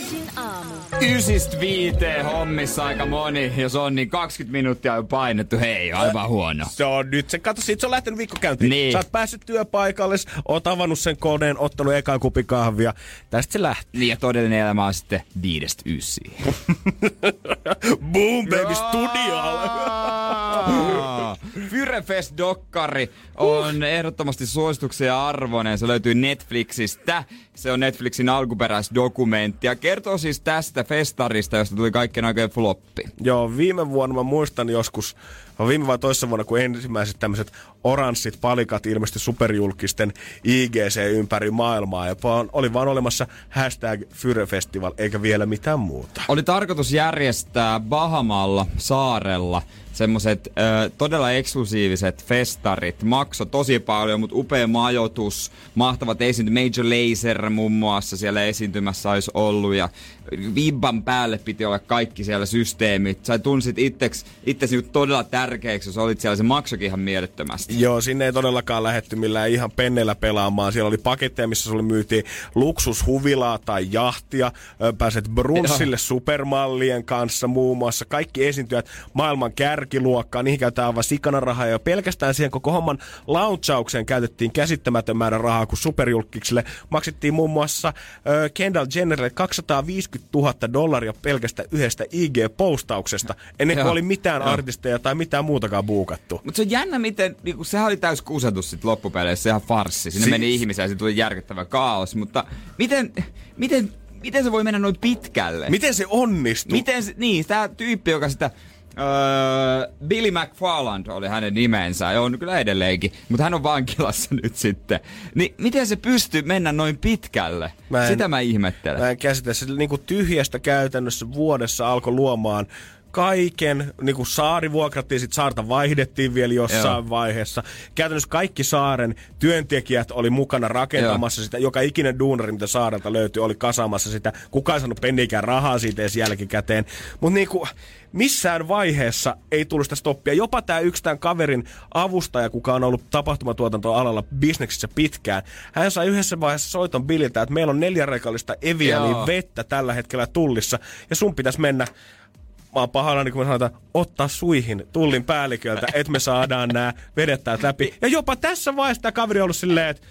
Energin aamu. Ysistä viiteen hommissa aika moni, jos on niin 20 minuuttia on painettu, hei, aivan huono. Se on nyt se, kato, siitä se on lähtenyt viikko käyntiin. Niin. Sä oot päässyt työpaikalle, oot avannut sen koneen, ottanut ekan kupin kahvia. Tästä se lähtee. Niin ja todellinen elämä on sitten viidestä ysiin. Boom, baby, studiolle. Fyrefest-dokkari on ehdottomasti suosituksia arvoinen. Se löytyy Netflixistä. Se on Netflixin alkuperäisdokumentti ja kertoo siis tästä festarista, josta tuli kaikkien aikojen floppi. Joo, viime vuonna mä muistan joskus, vai viime vai toissa vuonna, kun ensimmäiset tämmöiset oranssit palikat ilmestyi superjulkisten IGC ympäri maailmaa. Ja oli vaan olemassa hashtag Fyrefestival, eikä vielä mitään muuta. Oli tarkoitus järjestää Bahamalla saarella semmoset ö, todella eksklusiiviset festarit. Makso tosi paljon, mutta upea majoitus, mahtavat esiinty. Major Lazer muun muassa siellä esiintymässä olisi ollut ja vibban päälle piti olla kaikki siellä systeemit. Sä tunsit itsesi, itsesi todella tärkeäksi, jos olit siellä. Se maksokin ihan mielettömästi. Joo, sinne ei todellakaan lähetty millään ihan penneillä pelaamaan. Siellä oli paketteja, missä sulle myytiin luksushuvilaa tai jahtia. Pääset brunssille supermallien kanssa muun muassa. Kaikki esiintyjät maailman kärkiluokkaa. Niihin käytetään aivan sikana rahaa. Ja pelkästään siihen koko homman launchaukseen käytettiin käsittämätön määrä rahaa, kun superjulkikselle maksettiin muun muassa Kendall Jennerille 250 000 dollaria pelkästään yhdestä IG-postauksesta. Ennen kuin Joo. oli mitään Joo. artisteja tai mitään muutakaan buukattu. Mutta se on jännä, miten, niinku, sehän oli täys kusetus sit loppupeleissä, ihan farssi. Sinne Siis- meni ihmisiä ja siitä tuli järkyttävä kaos, mutta miten, miten, miten se voi mennä noin pitkälle? Miten se onnistui? Miten se, niin, tämä tyyppi, joka sitä... Öö, Billy McFarland oli hänen nimensä, ja on kyllä edelleenkin, mutta hän on vankilassa nyt sitten. Niin miten se pystyy mennä noin pitkälle? Mä en- Sitä mä ihmettelen. Mä en käsitä. Se niin kuin tyhjästä käytännössä vuodessa alkoi luomaan kaiken, niin kuin saari vuokrattiin, sit saarta vaihdettiin vielä jossain Joo. Joo. vaiheessa. Käytännössä kaikki saaren työntekijät oli mukana rakentamassa Joo. sitä. Joka ikinen duunari, mitä saarelta löytyi, oli kasaamassa sitä. Kukaan ei saanut penniikään rahaa siitä edes jälkikäteen. Mutta niin kuin, missään vaiheessa ei tullut sitä stoppia. Jopa tämä yksi tämän kaverin avustaja, kuka on ollut tapahtumatuotantoalalla bisneksissä pitkään, hän sai yhdessä vaiheessa soiton Billiltä, että meillä on neljärekallista Evianin Joo. vettä tällä hetkellä tullissa, ja sun pitäisi mennä mä oon pahalla, niin kun me sanotaan, ottaa suihin tullin päälliköltä, että me saadaan nämä vedet täältä läpi. Ja jopa tässä vaiheessa tämä kaveri on ollut silleen, että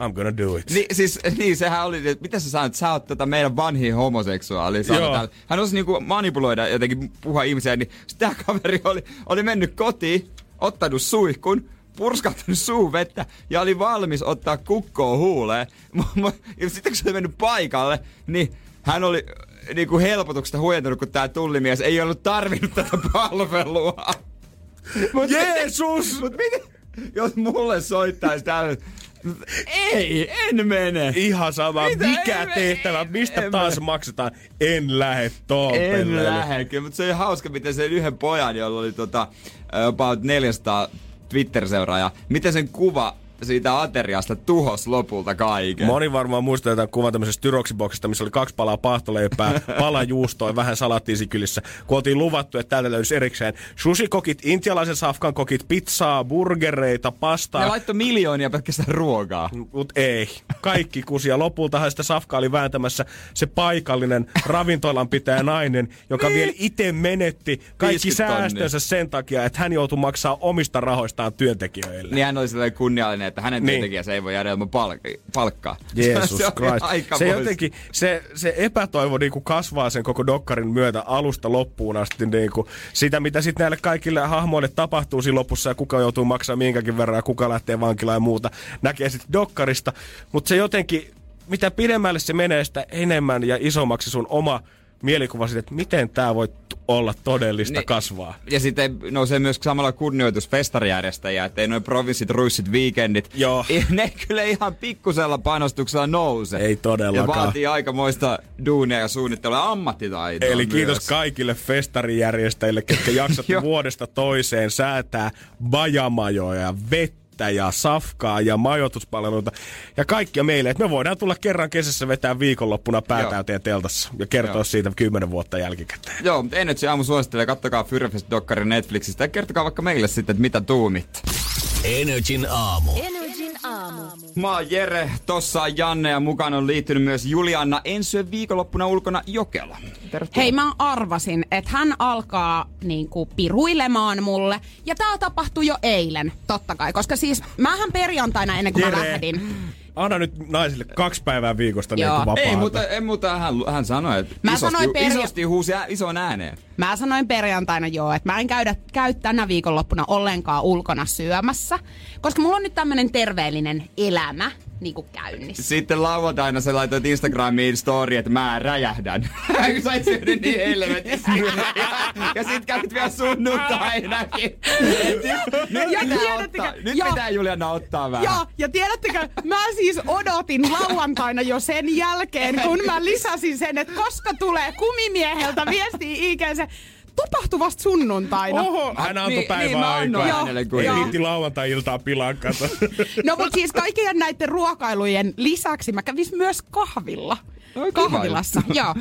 I'm gonna do it. Niin, siis, niin, sehän oli, että mitä sä sanoit, sä oot tota meidän vanhin homoseksuaali. Joo. Hän osaa niinku manipuloida jotenkin puhua ihmisiä, niin tämä kaveri oli, oli mennyt kotiin, ottanut suihkun, purskahtanut suun vettä ja oli valmis ottaa kukkoa huuleen. Ja sitten kun se oli mennyt paikalle, niin hän oli niinku helpotuksesta huijentunut, kun tämä tullimies ei ollut tarvinnut tätä palvelua. Mut Jeesus! Mut miten, jos mulle soittaisi tällä, Ei, en mene. Ihan sama, Mitä? mikä En- tehtävä, en- mistä en- taas maksetaan. En lähde tuohon En lähde, kyllä, mutta se oli hauska, miten sen yhden pojan, jolla oli tota, about 400 Twitter-seuraajaa, miten sen kuva siitä ateriasta tuhos lopulta kaiken. Moni varmaan muistaa jotain kuvan tämmöisestä tyroksiboksista, missä oli kaksi palaa pahtoleipää, pala juustoa ja vähän salattiisikylissä. Kun oltiin luvattu, että täältä löysi erikseen sushikokit, intialaisen safkan kokit, pizzaa, burgereita, pastaa. Ne laittoi miljoonia pelkästään ruokaa. Mut ei. Kaikki kusia. Lopultahan sitä safkaa oli vääntämässä se paikallinen ravintolan pitäjä nainen, joka Niin. vielä itse menetti kaikki 50 tonnia. säästönsä sen takia, että hän joutui maksaa omista rahoistaan työntekijöille. Niin hän oli sellainen kunniallinen, että hänen Niin. työntekijänsä ei voi jäädä ilman palk- palkkaa. Jeesus se Christ. aika Se pois. jotenkin, se, se epätoivo niinku kasvaa sen koko dokkarin myötä alusta loppuun asti. Niinku, sitä, mitä sitten näille kaikille hahmoille tapahtuu siinä lopussa ja kuka joutuu maksamaan minkäkin verran ja kuka lähtee vankilaan ja muuta, näkee sitten dokkarista. Mutta se jotenkin, mitä pidemmälle se menee, sitä enemmän ja isommaksi sun oma mielikuva siitä, että miten tämä voi olla todellista Niin. kasvaa. Ja sitten nousee myös samalla kunnioitus festarijärjestäjiä, että ei noin provinssit, ruissit, weekendit. Joo. Ne kyllä ihan pikkusella panostuksella nouse. Ei todellakaan. Ja vaatii aikamoista duunia ja suunnittelua ammattitaitoa Eli kiitos myös. kaikille festarijärjestäjille, ketkä jaksatte vuodesta toiseen säätää bajamajoja ja vettä ja safkaa ja majoituspalveluita ja kaikkia meille. Että me voidaan tulla kerran kesässä vetää viikonloppuna päätäyteen teltassa ja kertoa Joo. siitä kymmenen vuotta jälkikäteen. Joo, mutta Energy aamu suosittelee, kattokaa Fyrfest-dokkari Netflixistä ja kertokaa vaikka meille sitten, että mitä tuumit. Energin aamu. Energin aamu. Mä oon Jere, tossa on Janne ja mukaan on liittynyt myös Julianna. Ensi yön viikonloppuna ulkona Jokela. Tervetuloa. Hei, mä arvasin, että hän alkaa niinku piruilemaan mulle. Ja tää tapahtui jo eilen, totta kai. Koska siis mähän perjantaina ennen kuin mä Jere. lähdin. Anna nyt naisille kaksi päivää viikosta niin vapaata. Ei, mutta, ei, mutta hän, hän sanoi, että Mä isosti, sanoin perja- isosti huusi ä, isoon ääneen. Mä sanoin perjantaina joo, että mä en käydä, käy tänä viikonloppuna ollenkaan ulkona syömässä. Koska mulla on nyt tämmönen terveellinen elämä niin kuin käynnissä. Sitten lauantaina sä laitoit Instagramiin story, että mä räjähdän. Kun sä et syönyt niin helvetissä. ja, ja sit kävit vielä sunnuntainakin. Nyt, nyt, Ja pitää, tiedättekö- ottaa, nyt Joo. pitää Juliana ottaa vähän. Joo, ja tiedättekö, mä siis odotin lauantaina jo sen jälkeen, kun mä lisäsin sen, että koska tulee kumimieheltä viesti IGC, tapahtuvasta sunnuntaina. Oho, hän antoi Niin, päivää niin, aikaa. hänelle Ei lauantai-iltaa pilaan kato. No mutta siis kaikkien näiden ruokailujen lisäksi mä kävin myös kahvilla. Kahvilassa, joo.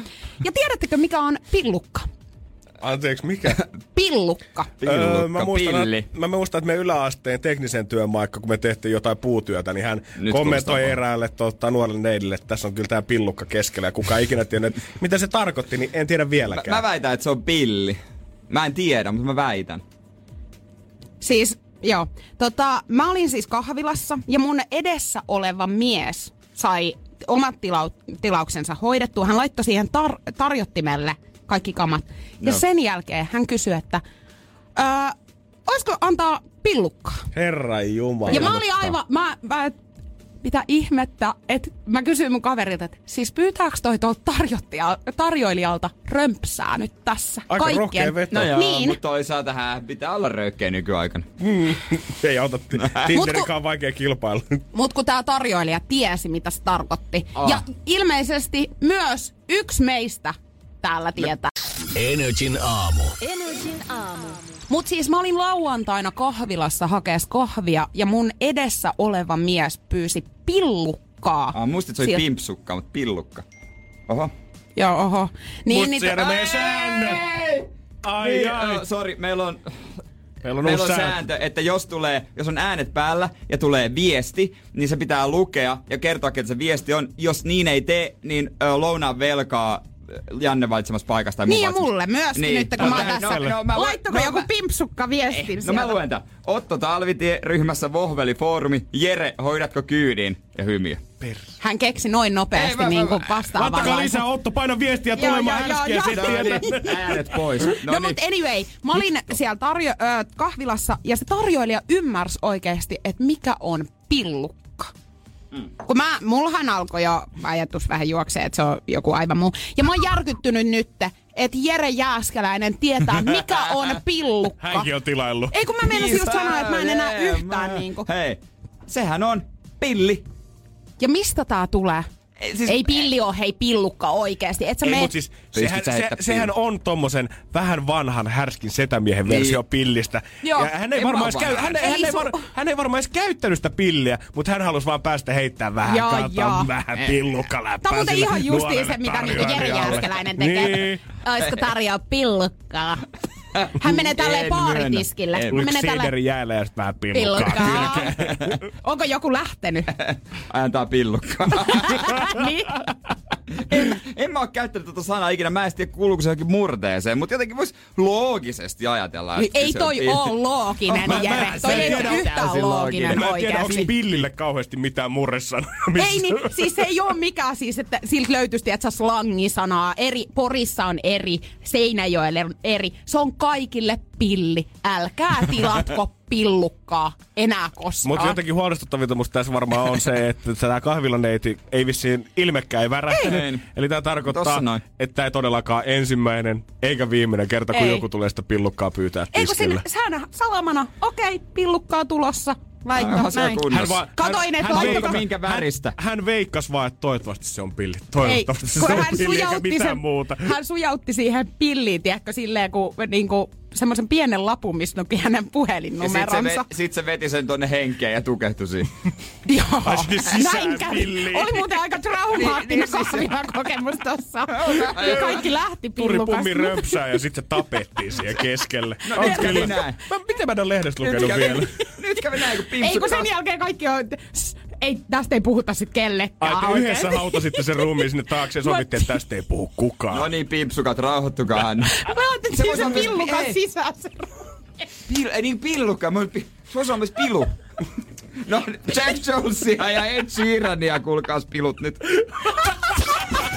Ja tiedättekö mikä on pillukka? Anteeksi, mikä? Pillukka. Pillukka, mä, muistan, pilli. että- mä muistan, että me yläasteen teknisen työn maikka, kun me tehtiin jotain puutyötä, niin hän Nyt kommentoi eräälle tota, nuorelle neidille, että tässä on kyllä tämä pillukka keskellä. Ja kuka ikinä tiennyt, mitä se tarkoitti, niin en tiedä Mä, vieläkään. mä väitän, että se on pilli. Mä en tiedä, mutta mä väitän. Siis, joo. Tota, mä olin siis kahvilassa ja mun edessä oleva mies sai omat tilau- tilauksensa hoidettua. Hän laittoi siihen tar- tarjottimelle kaikki kamat. Ja Joo. sen jälkeen hän kysyi, että öö, olisiko antaa pillukkaa? Herra Jumala. Ja mä olin aivan, mä, mä mitä ihmettä, että mä kysyin mun kaverilta, että siis pyytääkö toi tuolta tarjottia- tarjoilijalta römpsää nyt tässä? Aika rohkea veto. No joo, Niin. mutta toisaalta hän pitää olla röyhkeä nykyaikana. Ei auta. Tinderikaan on vaikea kilpailu. Mut kun tää tarjoilija tiesi, mitä se tarkoitti. Ah. Ja ilmeisesti myös yksi meistä täällä tietää. Energin aamu. Energin aamu. Mut siis mä olin lauantaina kahvilassa hakees kahvia ja mun edessä oleva mies pyysi pillukkaa. Ah, muistit, että se oli Sieltä- pimpsukka, mutta pillukka. Oho. Joo, oho. Niin, Mut niin, siellä menee säännöt. Ai Niin, ai. äh, sorry, meillä on, Meillä on meillä on sääntö. sääntö, että jos, tulee, jos on äänet päällä ja tulee viesti, niin se pitää lukea ja kertoa, että se viesti on. Jos niin ei tee, niin ö, lounaan velkaa Janne valitsemassa paikasta. Niin ja mulle myöskin Niin. nyt, kun mä oon No, tässä. no, no, Laittako no, joku mä- pimpsukka viestin No mä luen tän. Otto Talvitie ryhmässä Vohveli Foorumi. Jere, hoidatko kyydin? Ja hymiö. Hän keksi noin nopeasti Ei, mä- niin kuin mä- vastaavan Laittakaa lisää Otto, paina viestiä tulemaan joo. settiä. Äänet pois. No, No, no niin. mutta anyway, mä olin siellä tarjo- ö, kahvilassa ja se tarjoilija ymmärsi oikeasti, että mikä on pillukka. Mm. Kun mä, mullahan alkoi jo ajatus vähän juoksee, että se on joku aivan muu. Ja mä oon järkyttynyt nyt, että Jere Jääskeläinen tietää, mikä on pillukka. Hänkin on tilaillut. Ei kun mä menisin just sanoa, että mä en enää jee, yhtään mä- niinku. Hei, sehän on Pilli. Ja mistä tää tulee? Ei, siis- Ei pilli oo hei pillukka oikeesti. Et sä Ei, meet... mutta siis sehän, se, heittää sehän on tommosen vähän vanhan härskin setämiehen Niin. versio pillistä. Joo. Ja hän ei, varmaan käy, hän, ei, hän, Ei var, hän ei varmaan edes käyttänyt sitä pilliä, mutta hän halusi vaan päästä heittämään vähän, Joo, kato, joo. vähän pillukkaläppää Tää on muuten ihan justiin se, mitä niinku Jere. Jääskeläinen tekee. Niin. Oisko tarjoa pillukkaa? Hän menee tälleen En baaritiskille. myönnä. En. Hän menee tälleen jäällä ja sitten vähän pillukkaa. pillukkaa. Onko joku lähtenyt? Antaa pillukkaa. niin? en, en mä oo käyttänyt tuota sanaa ikinä. Mä en tiedä kuuluuko se johonkin murteeseen, mutta jotenkin vois loogisesti ajatella. että Ei se toi pilli. oo looginen, mä- Jere. se Toi ei ole yhtään looginen. Mä en tiedä, onko pillille kauheasti mitään murresanoja. Ei niin, siis se ei ole mikään siis, että siltä löytyisi, että slangisanaa. Eri, Porissa on eri, Seinäjoelle on eri. Se on kaikille pilli. Älkää tilatko pillukkaa enää koskaan. Mutta jotenkin huolestuttavinta musta tässä varmaan on se, että tämä kahvilaneiti ei vissiin ilmekään ei värähtänyt. Ei. Eli tämä tarkoittaa, että tämä ei todellakaan ensimmäinen eikä viimeinen kerta, kun Ei. joku tulee sitä pillukkaa pyytää Ei kun tiskille. sinne salamana, okei, pillukkaa tulossa. Laittaa se näin. kunnossa. vaan- Katoin, että hän, veikka- minkä väristä. Hän, hän veikkasi vaan, että toivottavasti se on pilli. Toivottavasti se kun on hän pilli eikä sujautti, mitään sen, muuta. hän sujautti siihen pilliin, tiedätkö, silleen kuin, niin kuin semmoisen pienen lapun, missä luki hänen Ja sit se, puhelinnumeronsa. ve, sit se veti sen tonne henkeen ja tukehtui siihen. Joo, sisään näin kävi. Oli muuten aika traumaattinen Niin, niin, siis- kahvilan kokemus tossa. Kaikki lähti Turi pillukasta. pummi römpsää ja sitten se tapettiin siihen keskelle. No On nyt kävi näin. Mä, miten mä en ole lehdestä Nyt lukenut vielä? nyt kävi näin, kun pimpsu Ei kun sen jälkeen kaikki on... Ei, tästä ei puhuta sit kellekään Ai, te yhdessä hautasitte sen ruumiin sinne taakse ja sovittiin, että tästä ei puhu kukaan. No niin, pimpsukat, laitettiin voisi sen olla myös- pillukan sisään. se- Pil, ei niin pillukka, mä se olisi myös pilu. No, Jack Jonesia ja Ed Sheerania, kuulkaas pilut nyt.